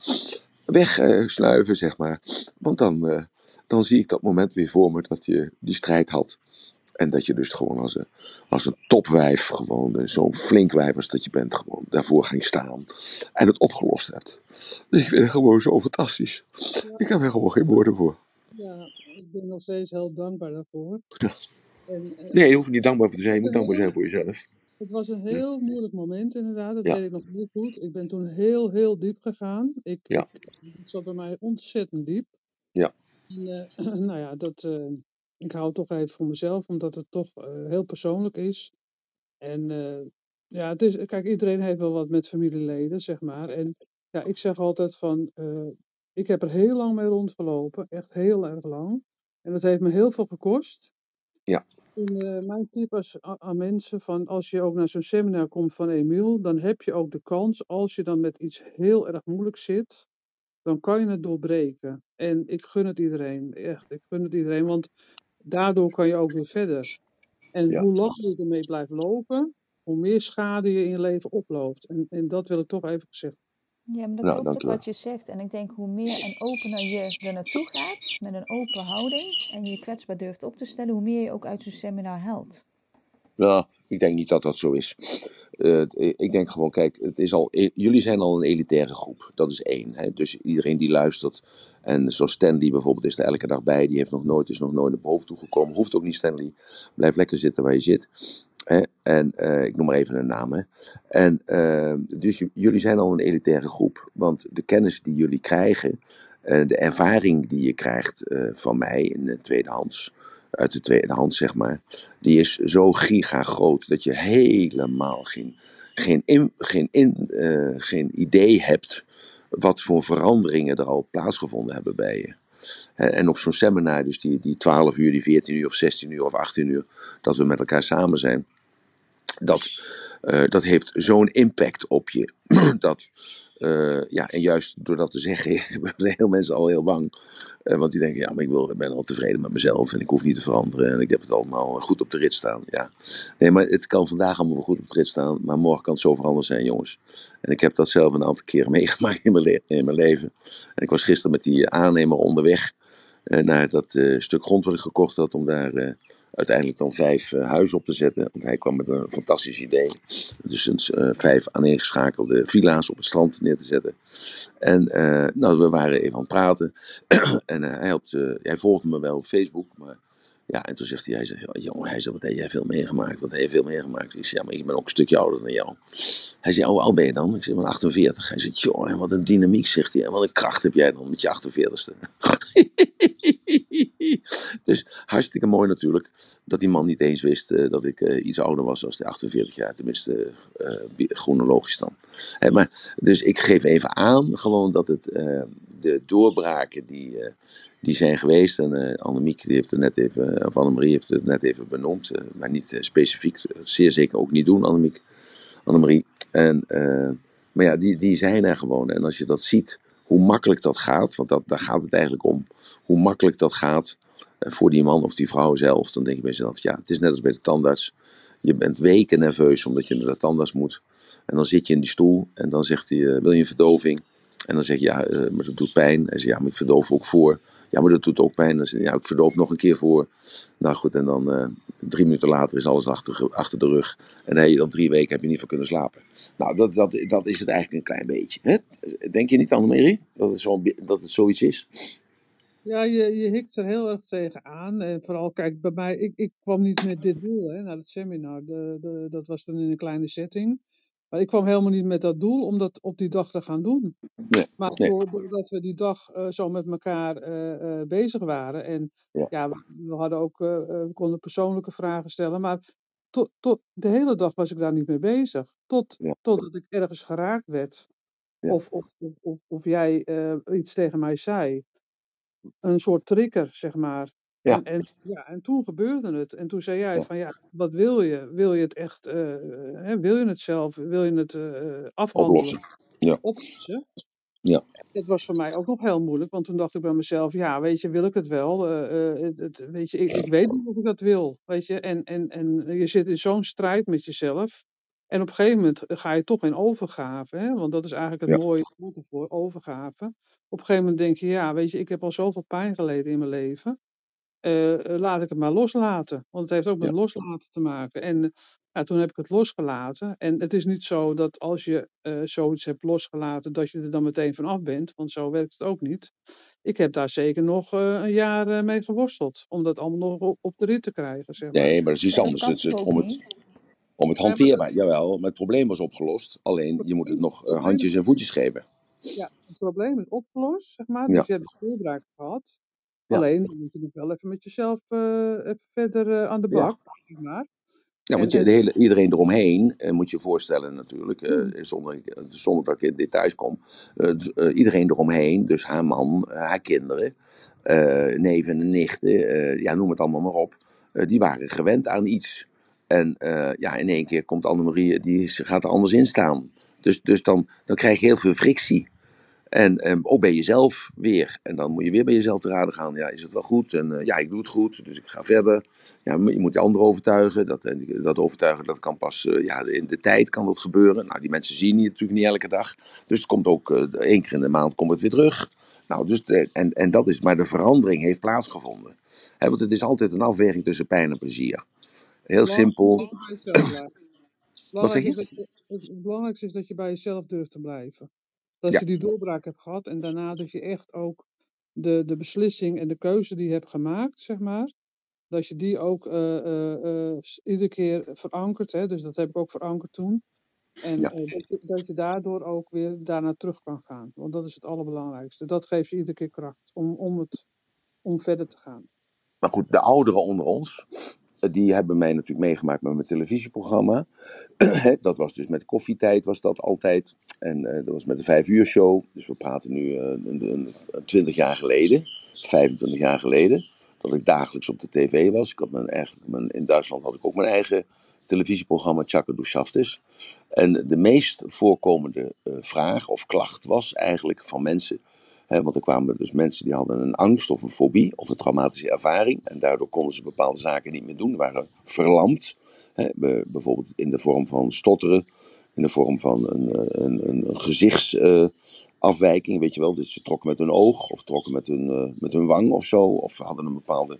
wegsnuiven, zeg maar. Want dan, dan zie ik dat moment weer voor me dat je die strijd had. En dat je dus gewoon als een, als een topwijf, gewoon eh, zo'n flink wijf als dat je bent, gewoon daarvoor ging staan. En het opgelost hebt. Dus ik vind het gewoon zo fantastisch. Ik heb er gewoon geen woorden voor. Ja, ik ben nog steeds heel dankbaar daarvoor. Ja. En, eh, Nee, je hoeft niet dankbaar voor te zijn. Je moet dankbaar zijn voor jezelf. Het was een heel moeilijk moment inderdaad, dat Ja. weet ik nog heel goed. Ik ben toen heel, heel diep gegaan. Ik, Ja. het zat bij mij ontzettend diep. Ja. En, eh, nou ja, dat, eh, ik hou het toch even voor mezelf, omdat het toch eh, heel persoonlijk is. En ja, het is, kijk, iedereen heeft wel wat met familieleden, zeg maar. En ja, ik zeg altijd van, ik heb er heel lang mee rondgelopen, echt heel erg lang. En dat heeft me heel veel gekost. Ja. En mijn tip is aan mensen van als je ook naar zo'n seminar komt van Emiel, dan heb je ook de kans, als je dan met iets heel erg moeilijk zit, dan kan je het doorbreken. En ik gun het iedereen, echt, ik gun het iedereen, want daardoor kan je ook weer verder. En Ja. hoe langer je ermee blijft lopen, hoe meer schade je in je leven oploopt. En, en dat wil ik toch even gezegd Ja, maar dat Nou, klopt ook wat je zegt. En ik denk hoe meer en opener je er naartoe gaat, met een open houding, en je kwetsbaar durft op te stellen, hoe meer je ook uit zo'n seminar haalt. Ja, ik denk niet dat dat zo is. Eh, ik denk gewoon, kijk, het is al, e- jullie zijn al een elitaire groep. Dat is één. Hè? Dus iedereen die luistert. En zoals Stanley bijvoorbeeld is er elke dag bij. Die heeft nog nooit, is nog nooit naar boven toe gekomen. Hoeft ook niet, Stanley. Blijf lekker zitten waar je zit. Hè? En eh, ik noem maar even een naam. Hè? En eh, dus jullie zijn al een elitaire groep. Want de kennis die jullie krijgen, de ervaring die je krijgt van mij in de tweedehands, uit de tweede hand zeg maar, die is zo giga groot dat je helemaal geen, geen, in, geen, in, eh, geen idee hebt wat voor veranderingen er al plaatsgevonden hebben bij je. En op zo'n seminar, dus die, die 12 uur, die 14 uur of 16 uur of 18 uur, dat we met elkaar samen zijn, dat, eh, dat heeft zo'n impact op je. dat, eh, ja, en juist door dat te zeggen, zijn heel mensen al heel bang. Eh, want die denken, ja, maar ik, wil, ik ben al tevreden met mezelf en ik hoef niet te veranderen en ik heb het allemaal goed op de rit staan. Ja. Nee, maar het kan vandaag allemaal goed op de rit staan, maar morgen kan het zo veranderd zijn, jongens. En ik heb dat zelf een aantal keren meegemaakt in mijn, in mijn leven. En ik was gisteren met die aannemer onderweg eh, naar dat stuk grond wat ik gekocht had om daar uiteindelijk dan vijf uh, huizen op te zetten. Want hij kwam met een fantastisch idee. Dus uh, vijf aaneengeschakelde villa's op het strand neer te zetten. En uh, nou, we waren even aan het praten. en hij, had, hij volgde me wel op Facebook. Maar ja, en toen zegt hij, hij zegt, jongen, hij zegt, wat heb jij veel meegemaakt? Wat heb je veel meegemaakt? Ik zeg, ja, maar ik ben ook een stukje ouder dan jou. Hij zei, hoe oud ben je dan? Ik zeg, maar 48. Hij zegt, jongen, wat een dynamiek, zegt hij. En wat een kracht heb jij dan met je 48ste. dus hartstikke mooi natuurlijk, dat die man niet eens wist uh, dat ik uh, iets ouder was als de 48 jaar. Tenminste, uh, chronologisch dan. Maar, dus ik geef even aan, gewoon dat het, de doorbraken die die zijn geweest. En Annemiek die heeft het net even, of Annemarie heeft het net even benoemd, maar niet specifiek, zeer zeker ook niet doen, Annemiek, Annemarie. En, maar ja, die, die zijn er gewoon. En als je dat ziet, hoe makkelijk dat gaat, want dat, daar gaat het eigenlijk om, hoe makkelijk dat gaat voor die man of die vrouw zelf, dan denk je bij jezelf, ja, het is net als bij de tandarts. Je bent weken nerveus omdat je naar de tandarts moet. En dan zit je in die stoel en dan zegt hij, wil je een verdoving? En dan zeg je, ja, maar dat doet pijn. En zegt, ja, maar ik verdoof ook voor. Ja, maar dat doet ook pijn. Dan ja, ik verdoof nog een keer voor. Nou goed, en dan uh, drie minuten later is alles achter, achter de rug. En dan heb je dan drie weken heb je niet van kunnen slapen. Nou, dat, dat, dat is het eigenlijk een klein beetje. Hè? Denk je niet, Annemarie, dat het, zo, dat het zoiets is? Ja, je, je hikt er heel erg tegen aan. En vooral, kijk, bij mij, ik, ik kwam niet met dit doel hè, naar het seminar. De, de, dat was toen in een kleine setting. Maar ik kwam helemaal niet met dat doel om dat op die dag te gaan doen. Nee, Maar nee. doordat we die dag uh, zo met elkaar uh, uh, bezig waren. En Ja. ja, we, we hadden ook, eh, eh, we konden persoonlijke vragen stellen. Maar tot, tot de hele dag was ik daar niet mee bezig. Tot, Ja. totdat ik ergens geraakt werd. Ja. Of, of, of, of, of jij eh, iets tegen mij zei. Een soort trigger, zeg maar. Ja. En, en, ja, en toen gebeurde het. En toen zei jij Ja. van ja, wat wil je? Wil je het echt, eh, hè, wil je het zelf? Wil je het eh, afhandelen? Oplossen. Ja. Oplossen? Ja. Dat was voor mij ook nog heel moeilijk, want toen dacht ik bij mezelf, ja, weet je, wil ik het wel? Eh, het, het- weet je, ik, ik weet niet of ik dat wil, weet je. En, en, en je zit in zo'n strijd met jezelf. En op een gegeven moment ga je toch in overgave, hè? want dat is eigenlijk het Ja. mooie woord ervoor, overgave. Op een gegeven moment denk je, ja, weet je, ik heb al zoveel pijn geleden in mijn leven. Eh, eh, laat ik het maar loslaten. Want het heeft ook met Ja. loslaten te maken. En eh, ja, toen heb ik het losgelaten. En het is niet zo dat als je eh, zoiets hebt losgelaten, dat je er dan meteen vanaf bent. Want zo werkt het ook niet. Ik heb daar zeker nog eh, een jaar eh, mee geworsteld. Om dat allemaal nog op, op de rit te krijgen, zeg maar. Nee, maar dat is iets anders. Het, het, om, het, niet? Om het Ja, hanteerbaar. Jawel, maar het probleem was opgelost. Alleen je moet het nog eh, handjes en voetjes geven. Ja, het probleem is opgelost, zeg maar. Ja. Dus je hebt de doorbraak gehad. Ja. Alleen dan moet je nog wel even met jezelf eh, even verder eh, aan de Ja. bak. Zeg maar. Ja, want je, de hele, iedereen eromheen, eh, moet je je voorstellen natuurlijk, eh, Hmm. zonder, zonder dat ik in details kom. eh, dus, iedereen eromheen, dus haar man, haar kinderen, neven en nichten, ja, noem het allemaal maar op. die waren gewend aan iets. En eh, ja, in één keer komt Annemarie, die gaat er anders in staan. Dus, dus dan, dan krijg je heel veel frictie. En ook bij jezelf weer. En dan moet je weer bij jezelf te raden gaan. Ja, is het wel goed? En eh, ja, ik doe het goed, dus ik ga verder. Ja, je moet de anderen overtuigen. Dat, dat overtuigen, dat kan pas eh, ja, in de tijd kan dat gebeuren. Nou, die mensen zien je natuurlijk niet elke dag. Dus het komt ook één keer in de maand komt het weer terug. Nou, dus en, en dat is, maar de verandering heeft plaatsgevonden. Want het is altijd een afweging tussen pijn en plezier. Heel simpel. Wat zeg je? het belangrijkste is dat je bij jezelf durft te blijven. Dat Ja, je die doorbraak hebt gehad en daarna dat je echt ook de, de beslissing en de keuze die je hebt gemaakt, zeg maar, dat je die ook eh, eh, eh, iedere keer verankert. Hè? Dus dat heb ik ook verankerd toen. En ja. dat, je, dat je daardoor ook weer daarna terug kan gaan. Want dat is het allerbelangrijkste. Dat geeft je iedere keer kracht om, om, het, om verder te gaan. Maar goed, de ouderen onder ons, die hebben mij natuurlijk meegemaakt met mijn televisieprogramma. Dat was dus met koffietijd was dat altijd. En eh, dat was met de vijf uur show. Dus we praten nu eh, een, een 20 jaar geleden, 25 jaar geleden. Dat ik dagelijks op de tv was. Ik had mijn, mijn, in Duitsland had ik ook mijn eigen televisieprogramma Chaka du Schaftes. En de meest voorkomende eh, vraag of klacht was eigenlijk van mensen. Want er kwamen dus mensen die hadden een angst of een fobie of een traumatische ervaring. En daardoor konden ze bepaalde zaken niet meer doen. Waren verlamd. Bijvoorbeeld in de vorm van stotteren. In de vorm van een, eh, een, een, een afwijking, weet je wel. Dus ze trokken met hun oog of trokken met hun, uh, met hun wang of zo. Of hadden een bepaalde,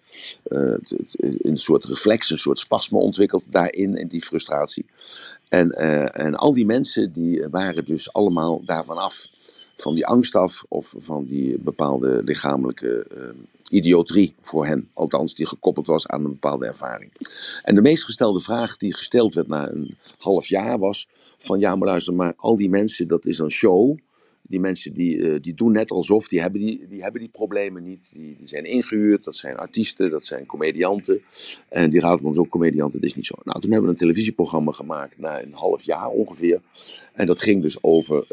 een soort reflex, een soort spasme ontwikkeld daarin, in die frustratie. En, en al die mensen die waren dus allemaal daarvan af. Van die angst af of van die bepaalde lichamelijke idiotrie voor hen. Althans, die gekoppeld was aan een bepaalde ervaring. En de meest gestelde vraag die gesteld werd na een half jaar was: van ja, maar luister, maar al die mensen, dat is een show. Die mensen die, uh, die doen net alsof, die hebben die, die, hebben die problemen niet. Die, die zijn ingehuurd, dat zijn artiesten, dat zijn comedianten. En die raden ons ook comedianten, dat is niet zo. Nou, toen hebben we een televisieprogramma gemaakt na een half jaar ongeveer. En dat ging dus over,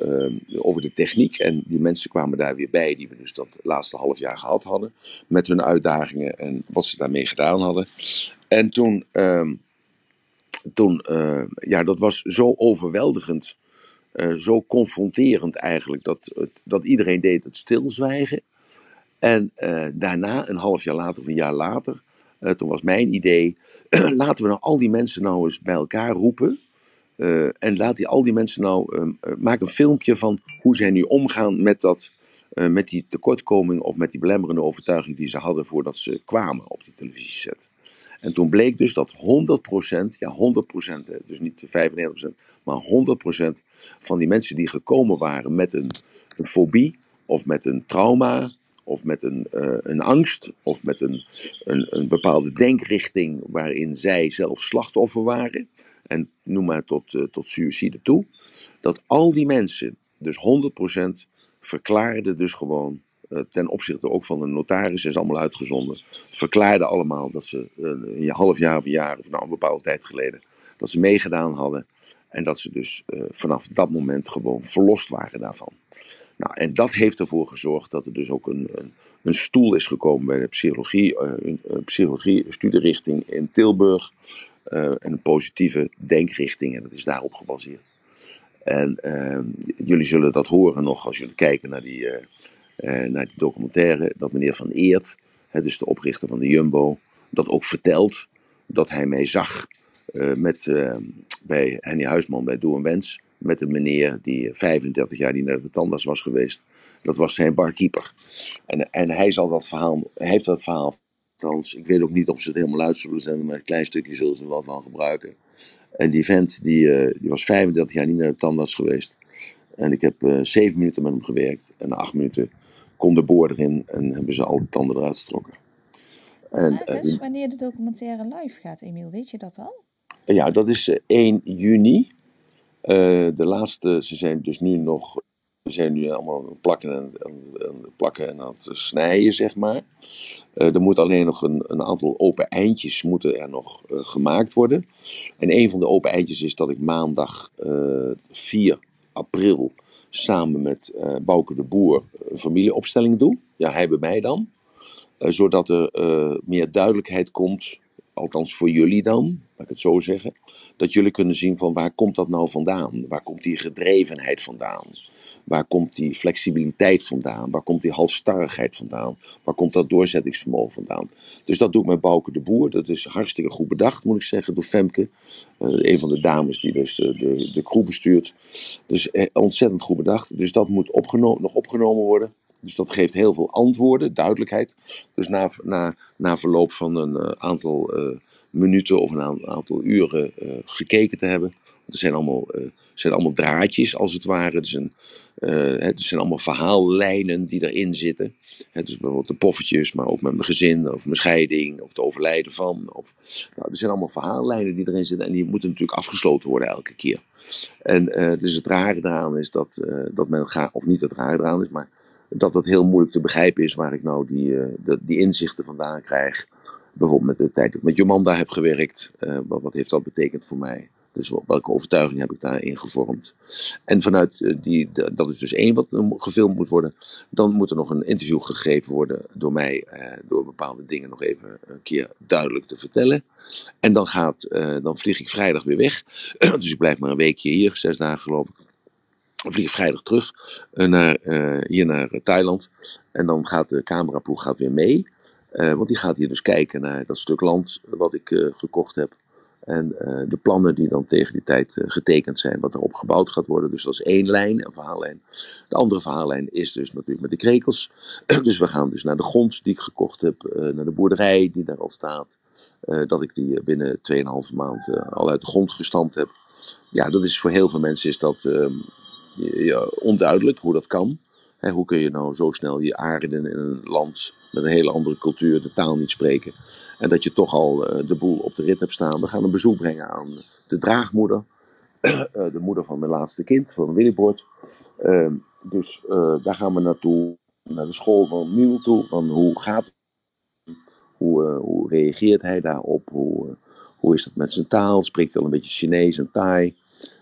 uh, over de techniek. En die mensen kwamen daar weer bij, die we dus dat laatste half jaar gehad hadden. Met hun uitdagingen en wat ze daarmee gedaan hadden. En toen, uh, toen uh, ja, dat was zo overweldigend. Uh, zo confronterend eigenlijk, dat, dat iedereen deed het stilzwijgen. En uh, daarna, een half jaar later of een jaar later, uh, toen was mijn idee, laten we nou al die mensen nou eens bij elkaar roepen. en laat die, al die mensen nou, um, maak een filmpje van hoe zij nu omgaan met, dat, met die tekortkoming of met die belemmerende overtuiging die ze hadden voordat ze kwamen op die televisieset. En toen bleek dus dat 100%, ja 100%, dus niet 95%, maar 100% van die mensen die gekomen waren met een, een fobie of met een trauma of met een, uh, een angst of met een, een, bepaalde denkrichting waarin zij zelf slachtoffer waren, en noem maar tot, uh, tot suïcide toe, dat al die mensen, dus 100%, verklaarden dus gewoon ten opzichte ook van de notaris, is allemaal uitgezonden, verklaarden allemaal dat ze uh, een half jaar of een jaar of nou een bepaalde tijd geleden, dat ze meegedaan hadden en dat ze dus uh, vanaf dat moment gewoon verlost waren daarvan. Nou, en dat heeft ervoor gezorgd dat er dus ook een, een, een stoel is gekomen bij de psychologie, een, psychologie studierichting in Tilburg, en een positieve denkrichting en dat is daarop gebaseerd. En jullie zullen dat horen nog als jullie kijken naar die naar die documentaire, dat meneer Van Eert, hè, dus de oprichter van de Jumbo, dat ook vertelt dat hij mij zag uh, met, uh, bij Henny Huisman bij Doe en Wens, met een meneer die 35 jaar die naar de tandarts was geweest. Dat was zijn barkeeper. En, en hij zal dat verhaal, hij heeft dat verhaal, ik weet ook niet of ze het helemaal uit zullen zenden, maar een klein stukje zullen ze er wel van gebruiken. En die vent, die, die was 35 jaar niet naar de tandarts geweest. En ik heb uh, zeven minuten met hem gewerkt. En na acht minuten kon de boor erin en hebben ze al de tanden eruit getrokken. En, dus wanneer de documentaire live gaat, Emiel, weet je dat al? Ja, dat is uh, 1 juni. Uh, de laatste, ze zijn dus nu nog, ze zijn nu allemaal plakken en, en, en plakken en aan het snijden, zeg maar. er moet alleen nog een, een, aantal open eindjes moeten er nog gemaakt worden. En een van de open eindjes is dat ik maandag 4 april samen met uh, Bouke de Boer een familieopstelling doe. Ja, hij bij mij dan. Uh, zodat er meer duidelijkheid komt, althans voor jullie dan, laat ik het zo zeggen. Dat jullie kunnen zien van waar komt dat nou vandaan? Waar komt die gedrevenheid vandaan? Waar komt die flexibiliteit vandaan? Waar komt die halstarrigheid vandaan? Waar komt dat doorzettingsvermogen vandaan? Dus dat doe ik met Bouke de Boer. Dat is hartstikke goed bedacht, moet ik zeggen, door Femke. Uh, een van de dames die dus de, de, de crew bestuurt. Dus eh, ontzettend goed bedacht. Dus dat moet opgeno nog opgenomen worden. Dus dat geeft heel veel antwoorden, duidelijkheid. Dus na, na, na verloop van een aantal minuten of een aantal uren gekeken te hebben. Er zijn allemaal, zijn allemaal draadjes als het ware. Er zijn, het zijn allemaal verhaallijnen die erin zitten. Dus bijvoorbeeld de poffertjes, maar ook met mijn gezin, of mijn scheiding, of het overlijden van. Of, nou, er zijn allemaal verhaallijnen die erin zitten en die moeten natuurlijk afgesloten worden elke keer. En uh, dus het rare eraan is dat, uh, dat men gaat, of niet het rare eraan is, maar dat het heel moeilijk te begrijpen is waar ik nou die, de, die inzichten vandaan krijg. Bijvoorbeeld met de tijd dat ik met Jomanda heb gewerkt. wat, wat heeft dat betekend voor mij? Dus welke overtuiging heb ik daarin gevormd? En vanuit die, dat is dus één wat gefilmd moet worden. Dan moet er nog een interview gegeven worden door mij, eh, door bepaalde dingen nog even een keer duidelijk te vertellen. En dan, gaat, eh, dan vlieg ik vrijdag weer weg. dus ik blijf maar een weekje hier, zes dagen geloof ik. Dan vlieg vrijdag terug naar, hier naar Thailand. En dan gaat de cameraploeg gaat weer mee. want die gaat hier dus kijken naar dat stuk land wat ik gekocht heb. En eh, de plannen die dan tegen die tijd eh, getekend zijn, wat erop gebouwd gaat worden. Dus dat is één lijn, een verhaallijn. De andere verhaallijn is dus natuurlijk met de krekels. dus we gaan dus naar de grond die ik gekocht heb, eh, naar de boerderij die daar al staat. dat ik die binnen 2,5 maand al uit de grond gestampt heb. Ja, dat is voor heel veel mensen is dat ehm, ja, onduidelijk hoe dat kan. Hè, hoe kun je nou zo snel je aarden in een land met een hele andere cultuur, de taal niet spreken. En dat je toch al uh, de boel op de rit hebt staan. We gaan een bezoek brengen aan de draagmoeder. Uh, de moeder van mijn laatste kind, van Willybord. Uh, dus daar gaan we naartoe. Naar de school van Miel toe. Van hoe gaat het? Hoe, hoe reageert hij daarop? Hoe, hoe is het met zijn taal? Spreekt hij al een beetje Chinees en Thai?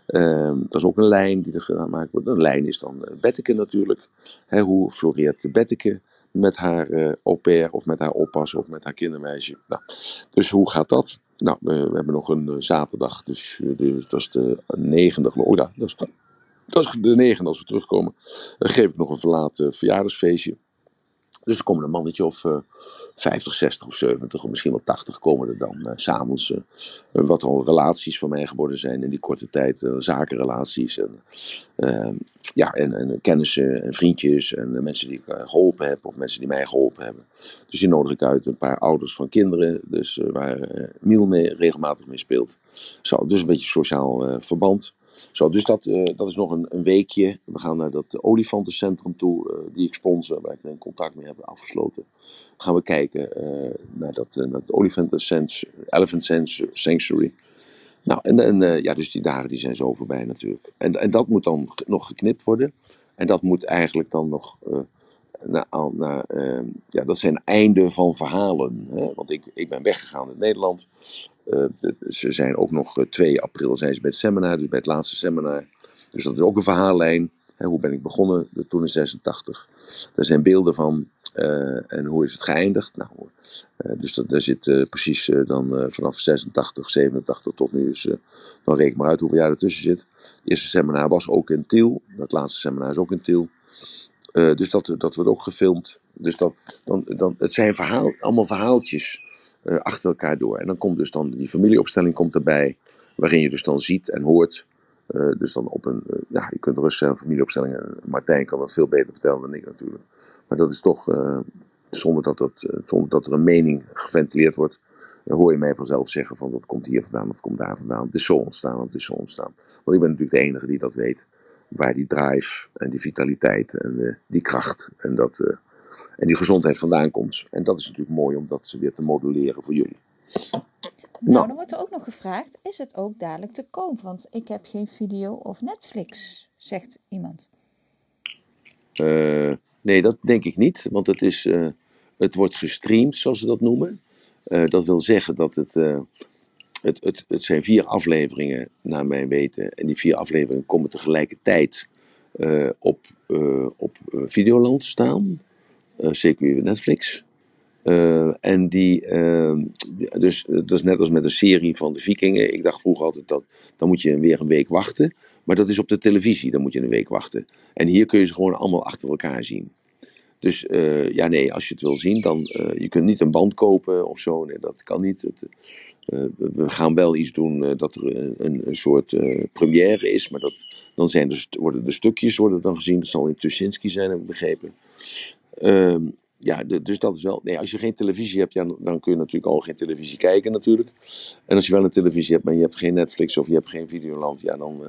Uh, dat is ook een lijn die er gemaakt wordt. Een lijn is dan Betteke natuurlijk. Hoe floreert Betteke? Met haar uh, au pair of met haar oppas of met haar kindermeisje. Nou, dus hoe gaat dat? Nou, we, hebben nog een uh, zaterdag, dus, dus, dat is de negende. Oh ja, dat is dat is de negende als we terugkomen. Dan geef ik nog een verlaten verjaardagsfeestje. Dus er komen een mannetje of uh, 50, 60 of 70 of misschien wel 80 komen er dan uh, s'avonds. Uh, wat al relaties van mij geworden zijn in die korte tijd. Zakenrelaties en, ehm, ja, en, en, kennissen en vriendjes en mensen die ik geholpen heb of mensen die mij geholpen hebben. Dus die nodig ik uit. Een paar ouders van kinderen, dus, waar Miel mee, regelmatig mee speelt. Zo, dus een beetje sociaal verband. Dus dat, uh, dat is nog een, een, weekje. We gaan naar dat olifantencentrum toe, uh, die ik sponsor, waar ik een contact mee heb afgesloten. Gaan we kijken uh, naar dat, naar het Olifanten Elephant Sanctuary. Nou, en, en ja, dus die dagen die zijn zo voorbij natuurlijk. En, en dat moet dan nog geknipt worden. En dat moet eigenlijk dan nog naar, naar, ja, dat zijn einde van verhalen. Hè? Want ik, ik ben weggegaan uit Nederland. Uh, ze zijn ook nog 2 eh, april zijn ze bij het seminar, dus bij het laatste seminar. Dus dat is ook een verhaallijn. Hè, hoe ben ik begonnen toen in 86? Er zijn beelden van uh, en hoe is het geëindigd? Nou, dus dat, daar zit precies dan vanaf 86, 87 tot nu. Dus dan reken maar uit hoeveel jaar ertussen zit. Het eerste seminar was ook in Tiel. Dat laatste seminar is ook in Tiel. dus dat, dat wordt ook gefilmd. Dus dat, dan, dan, het zijn verhaal, allemaal verhaaltjes uh, achter elkaar door. En dan komt dus dan die familieopstelling komt erbij, waarin je dus dan ziet en hoort. Uh, dus dan op een, uh, ja, je kunt rustig zijn familieopstelling. Martijn kan dat veel beter vertellen dan ik natuurlijk. Maar dat is toch, zonder, dat dat, zonder dat er een mening geventileerd wordt, hoor je mij vanzelf zeggen van dat komt hier vandaan, of komt daar vandaan. Het is zo ontstaan, het is zo ontstaan. Want ik ben natuurlijk de enige die dat weet. Waar die drive en die vitaliteit en die kracht en dat en die gezondheid vandaan komt. En dat is natuurlijk mooi om dat weer te modelleren voor jullie. Nou, nou, dan wordt er ook nog gevraagd: is het ook dadelijk te koop? Want ik heb geen video of Netflix, zegt iemand. Uh, nee, dat denk ik niet, want het, is, uh, het wordt gestreamd, zoals ze dat noemen. Uh, dat wil zeggen dat het, het, het, het zijn vier afleveringen, naar mijn weten. En die vier afleveringen komen tegelijkertijd op, op Videoland staan. Eh, CQ Netflix. Uh, en die, uh, dus dat is net als met een serie van de Vikingen. Ik dacht vroeger altijd dat dan moet je weer een week wachten. Maar dat is op de televisie, dan moet je een week wachten. En hier kun je ze gewoon allemaal achter elkaar zien. Dus ja, nee, als je het wil zien, dan je kunt niet een band kopen of zo. Nee, dat kan niet. Het, we gaan wel iets doen dat er een, soort première is. Maar dat, dan zijn dus, worden de stukjes worden dan gezien. Dat zal in Tuschinski zijn, heb ik begrepen. Ehm, ja, dus dat is wel. Nee, als je geen televisie hebt, ja, dan kun je natuurlijk al geen televisie kijken, natuurlijk. En als je wel een televisie hebt, maar je hebt geen Netflix of je hebt geen Videoland, ja, dan, uh,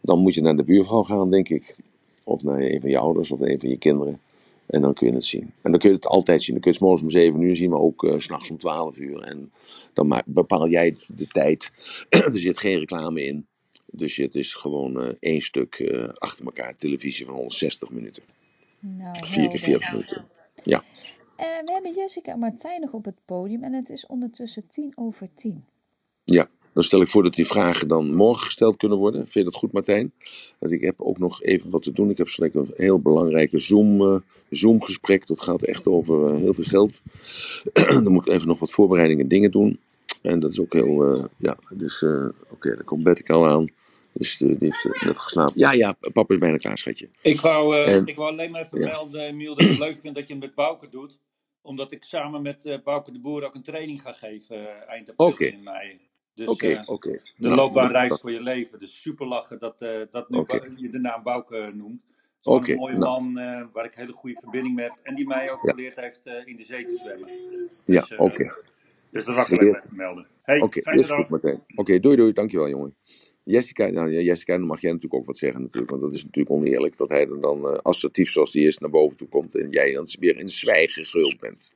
dan moet je naar de buurvrouw gaan, denk ik. Of naar een van je ouders of een van je kinderen. En dan kun je het zien. En dan kun je het altijd zien. Dan kun je het morgens om 7 uur zien, maar ook uh, s'nachts om 12 uur. En dan bepaal jij de tijd. er zit geen reclame in. Dus het is gewoon uh, één stuk achter elkaar televisie van 160 minuten. Nou, Vier keer 40 minuten. Ja. Uh, we hebben Jessica en Martijn nog op het podium en het is ondertussen tien over tien. Ja, dan stel ik voor dat die vragen dan morgen gesteld kunnen worden. Vind je dat goed, Martijn? Want ik heb ook nog even wat te doen. Ik heb straks een heel belangrijke Zoom, uh, Zoom gesprek. Dat gaat echt over uh, heel veel geld. dan moet ik even nog wat voorbereidingen dingen doen. En dat is ook heel, ja, dus oké, okay, daar komt Betty al aan. Dus die heeft eh, net geslapen. Ja, ja, papa is bijna klaar, schatje. Ik wou, uh, ik wou alleen maar even ja. melden, Emiel, dat ik het leuk vind dat je hem met Bouke doet. Omdat ik samen met Bouke de Boer ook een training ga geven eind april okay. in mei. Dus Oké, eh, oké. de Nou, loopbaanreis voor je leven. Dus super lachen dat, eh, dat nu je de naam Bouke noemt. Het Oké, een mooie nou. man eh, waar ik hele goede verbinding mee heb. En die mij ook Ja. geleerd heeft eh, in de zee te zwemmen. Ja, Dus, eh, oké. Dus dat wil ik even vermelden. Hey, Oké, fijne dag. meteen. Oké, doei doei, dankjewel jongen. Jessica, nou, ja, Jessica, dan mag jij natuurlijk ook wat zeggen natuurlijk. Want dat is natuurlijk oneerlijk dat hij er dan eh, assertief zoals die is naar boven toe komt. En jij dan weer in zwijgen gehuld bent.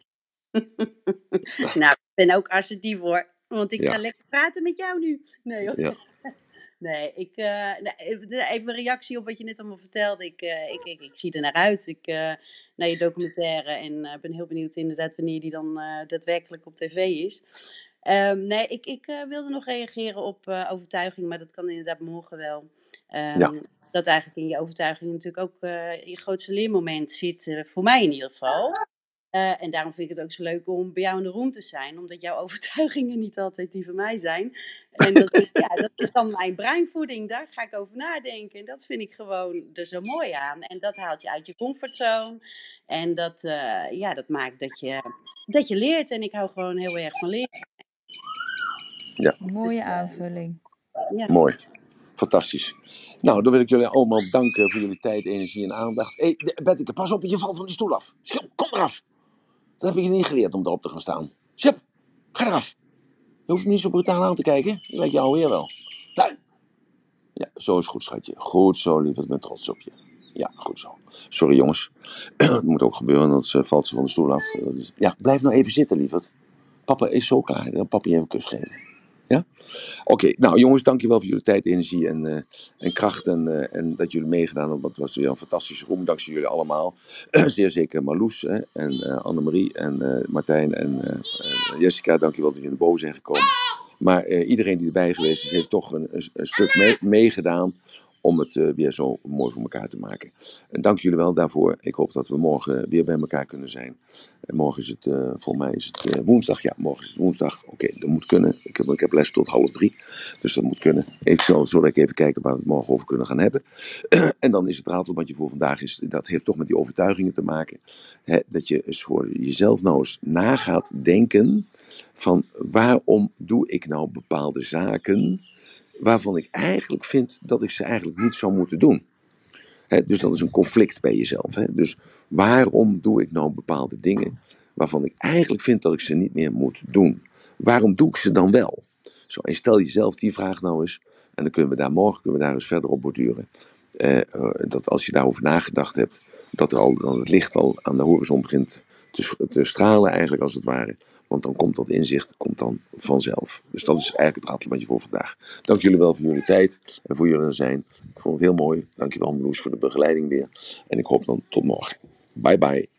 nou, ik ben ook assertief hoor. Want ik Ja. ga lekker praten met jou nu. Nee hoor. Ja. Nee, ik, eh, even een reactie op wat je net allemaal vertelde. Ik, eh, ik, ik, ik zie er naar uit. Ik, naar je documentaire. En ben heel benieuwd inderdaad wanneer die dan daadwerkelijk op tv is. Ehm, nee, ik, ik eh, wilde nog reageren op eh, overtuiging. Maar dat kan inderdaad morgen wel. Ehm, Ja. Dat eigenlijk in je overtuiging natuurlijk ook eh, je grootste leermoment zit. voor mij in ieder geval. En daarom vind ik het ook zo leuk om bij jou in de room te zijn, omdat jouw overtuigingen niet altijd die van mij zijn. En dat, is- ja, dat is dan mijn breinvoeding, daar ga ik over nadenken. En dat vind ik gewoon er zo mooi aan. En dat haalt je uit je comfortzone. En dat, ja, dat maakt dat je, dat je leert. En ik hou gewoon heel erg van leren. Mooie Dus, eh, aanvulling. Ja. Mooi. Fantastisch. Nou, dan wil ik jullie allemaal danken voor jullie tijd, energie en aandacht. Hé, hey, Betteke, pas op, je valt van die stoel af. Schip, kom eraf. Dat heb ik je niet geleerd om erop te gaan staan. Schip, ga eraf. Je hoeft me niet zo brutaal aan te kijken. Je lijkt jou alweer wel. Nee. Ja, zo is goed, schatje. Goed zo, lief. Ik ben trots op je. Ja, goed zo. Sorry, jongens. Het moet ook gebeuren, anders eh, valt ze van de stoel af. Ja, blijf nou even zitten, lieverd. Papa is zo klaar. Dan papa je even een kus geven. Ja? Oké, nou jongens, dankjewel voor jullie tijd, energie en, eh, en kracht. En, eh, en dat jullie meegedaan hebben. Het was weer een fantastische room. Dankzij jullie allemaal. Zeer zeker Marloes hè, en eh, Annemarie en Martijn en Jessica. Dankjewel dat jullie naar boven zijn gekomen. Maar iedereen die erbij geweest is, heeft toch een, een, een stuk mee- meegedaan om het eh, weer zo mooi voor elkaar te maken. En dank jullie wel daarvoor. Ik hoop dat we morgen weer bij elkaar kunnen zijn. En morgen is het, eh volgens mij is het eh, woensdag. Ja, morgen is het woensdag. Oké, dat moet kunnen. Ik heb, ik heb les tot half drie. Dus dat moet kunnen. Ik zal zo even kijken waar we het morgen over kunnen gaan hebben. en dan is het ratelbandje voor vandaag. Is, dat heeft toch met die overtuigingen te maken. Hè, dat je eens voor jezelf nou eens na gaat denken. Van waarom doe ik nou bepaalde zaken. Waarvan ik eigenlijk vind dat ik ze eigenlijk niet zou moeten doen. Dus dat is een conflict bij jezelf. Dus waarom doe ik nou bepaalde dingen waarvan ik eigenlijk vind dat ik ze niet meer moet doen? Waarom doe ik ze dan wel? Zo, stel jezelf die vraag nou eens, en dan kunnen we daar morgen kunnen we daar eens verder op borduren. Eh, eh, dat als je daarover nagedacht hebt, dat er al, dan het licht al aan de horizon begint te stralen, eigenlijk als het ware. Want dan komt dat inzicht komt dan vanzelf. Dus dat is eigenlijk het ratelbandje voor vandaag. Dank jullie wel voor jullie tijd en voor jullie zijn. Ik vond het heel mooi. Dankjewel Marloes voor de begeleiding weer. En ik hoop dan tot morgen. Bye bye.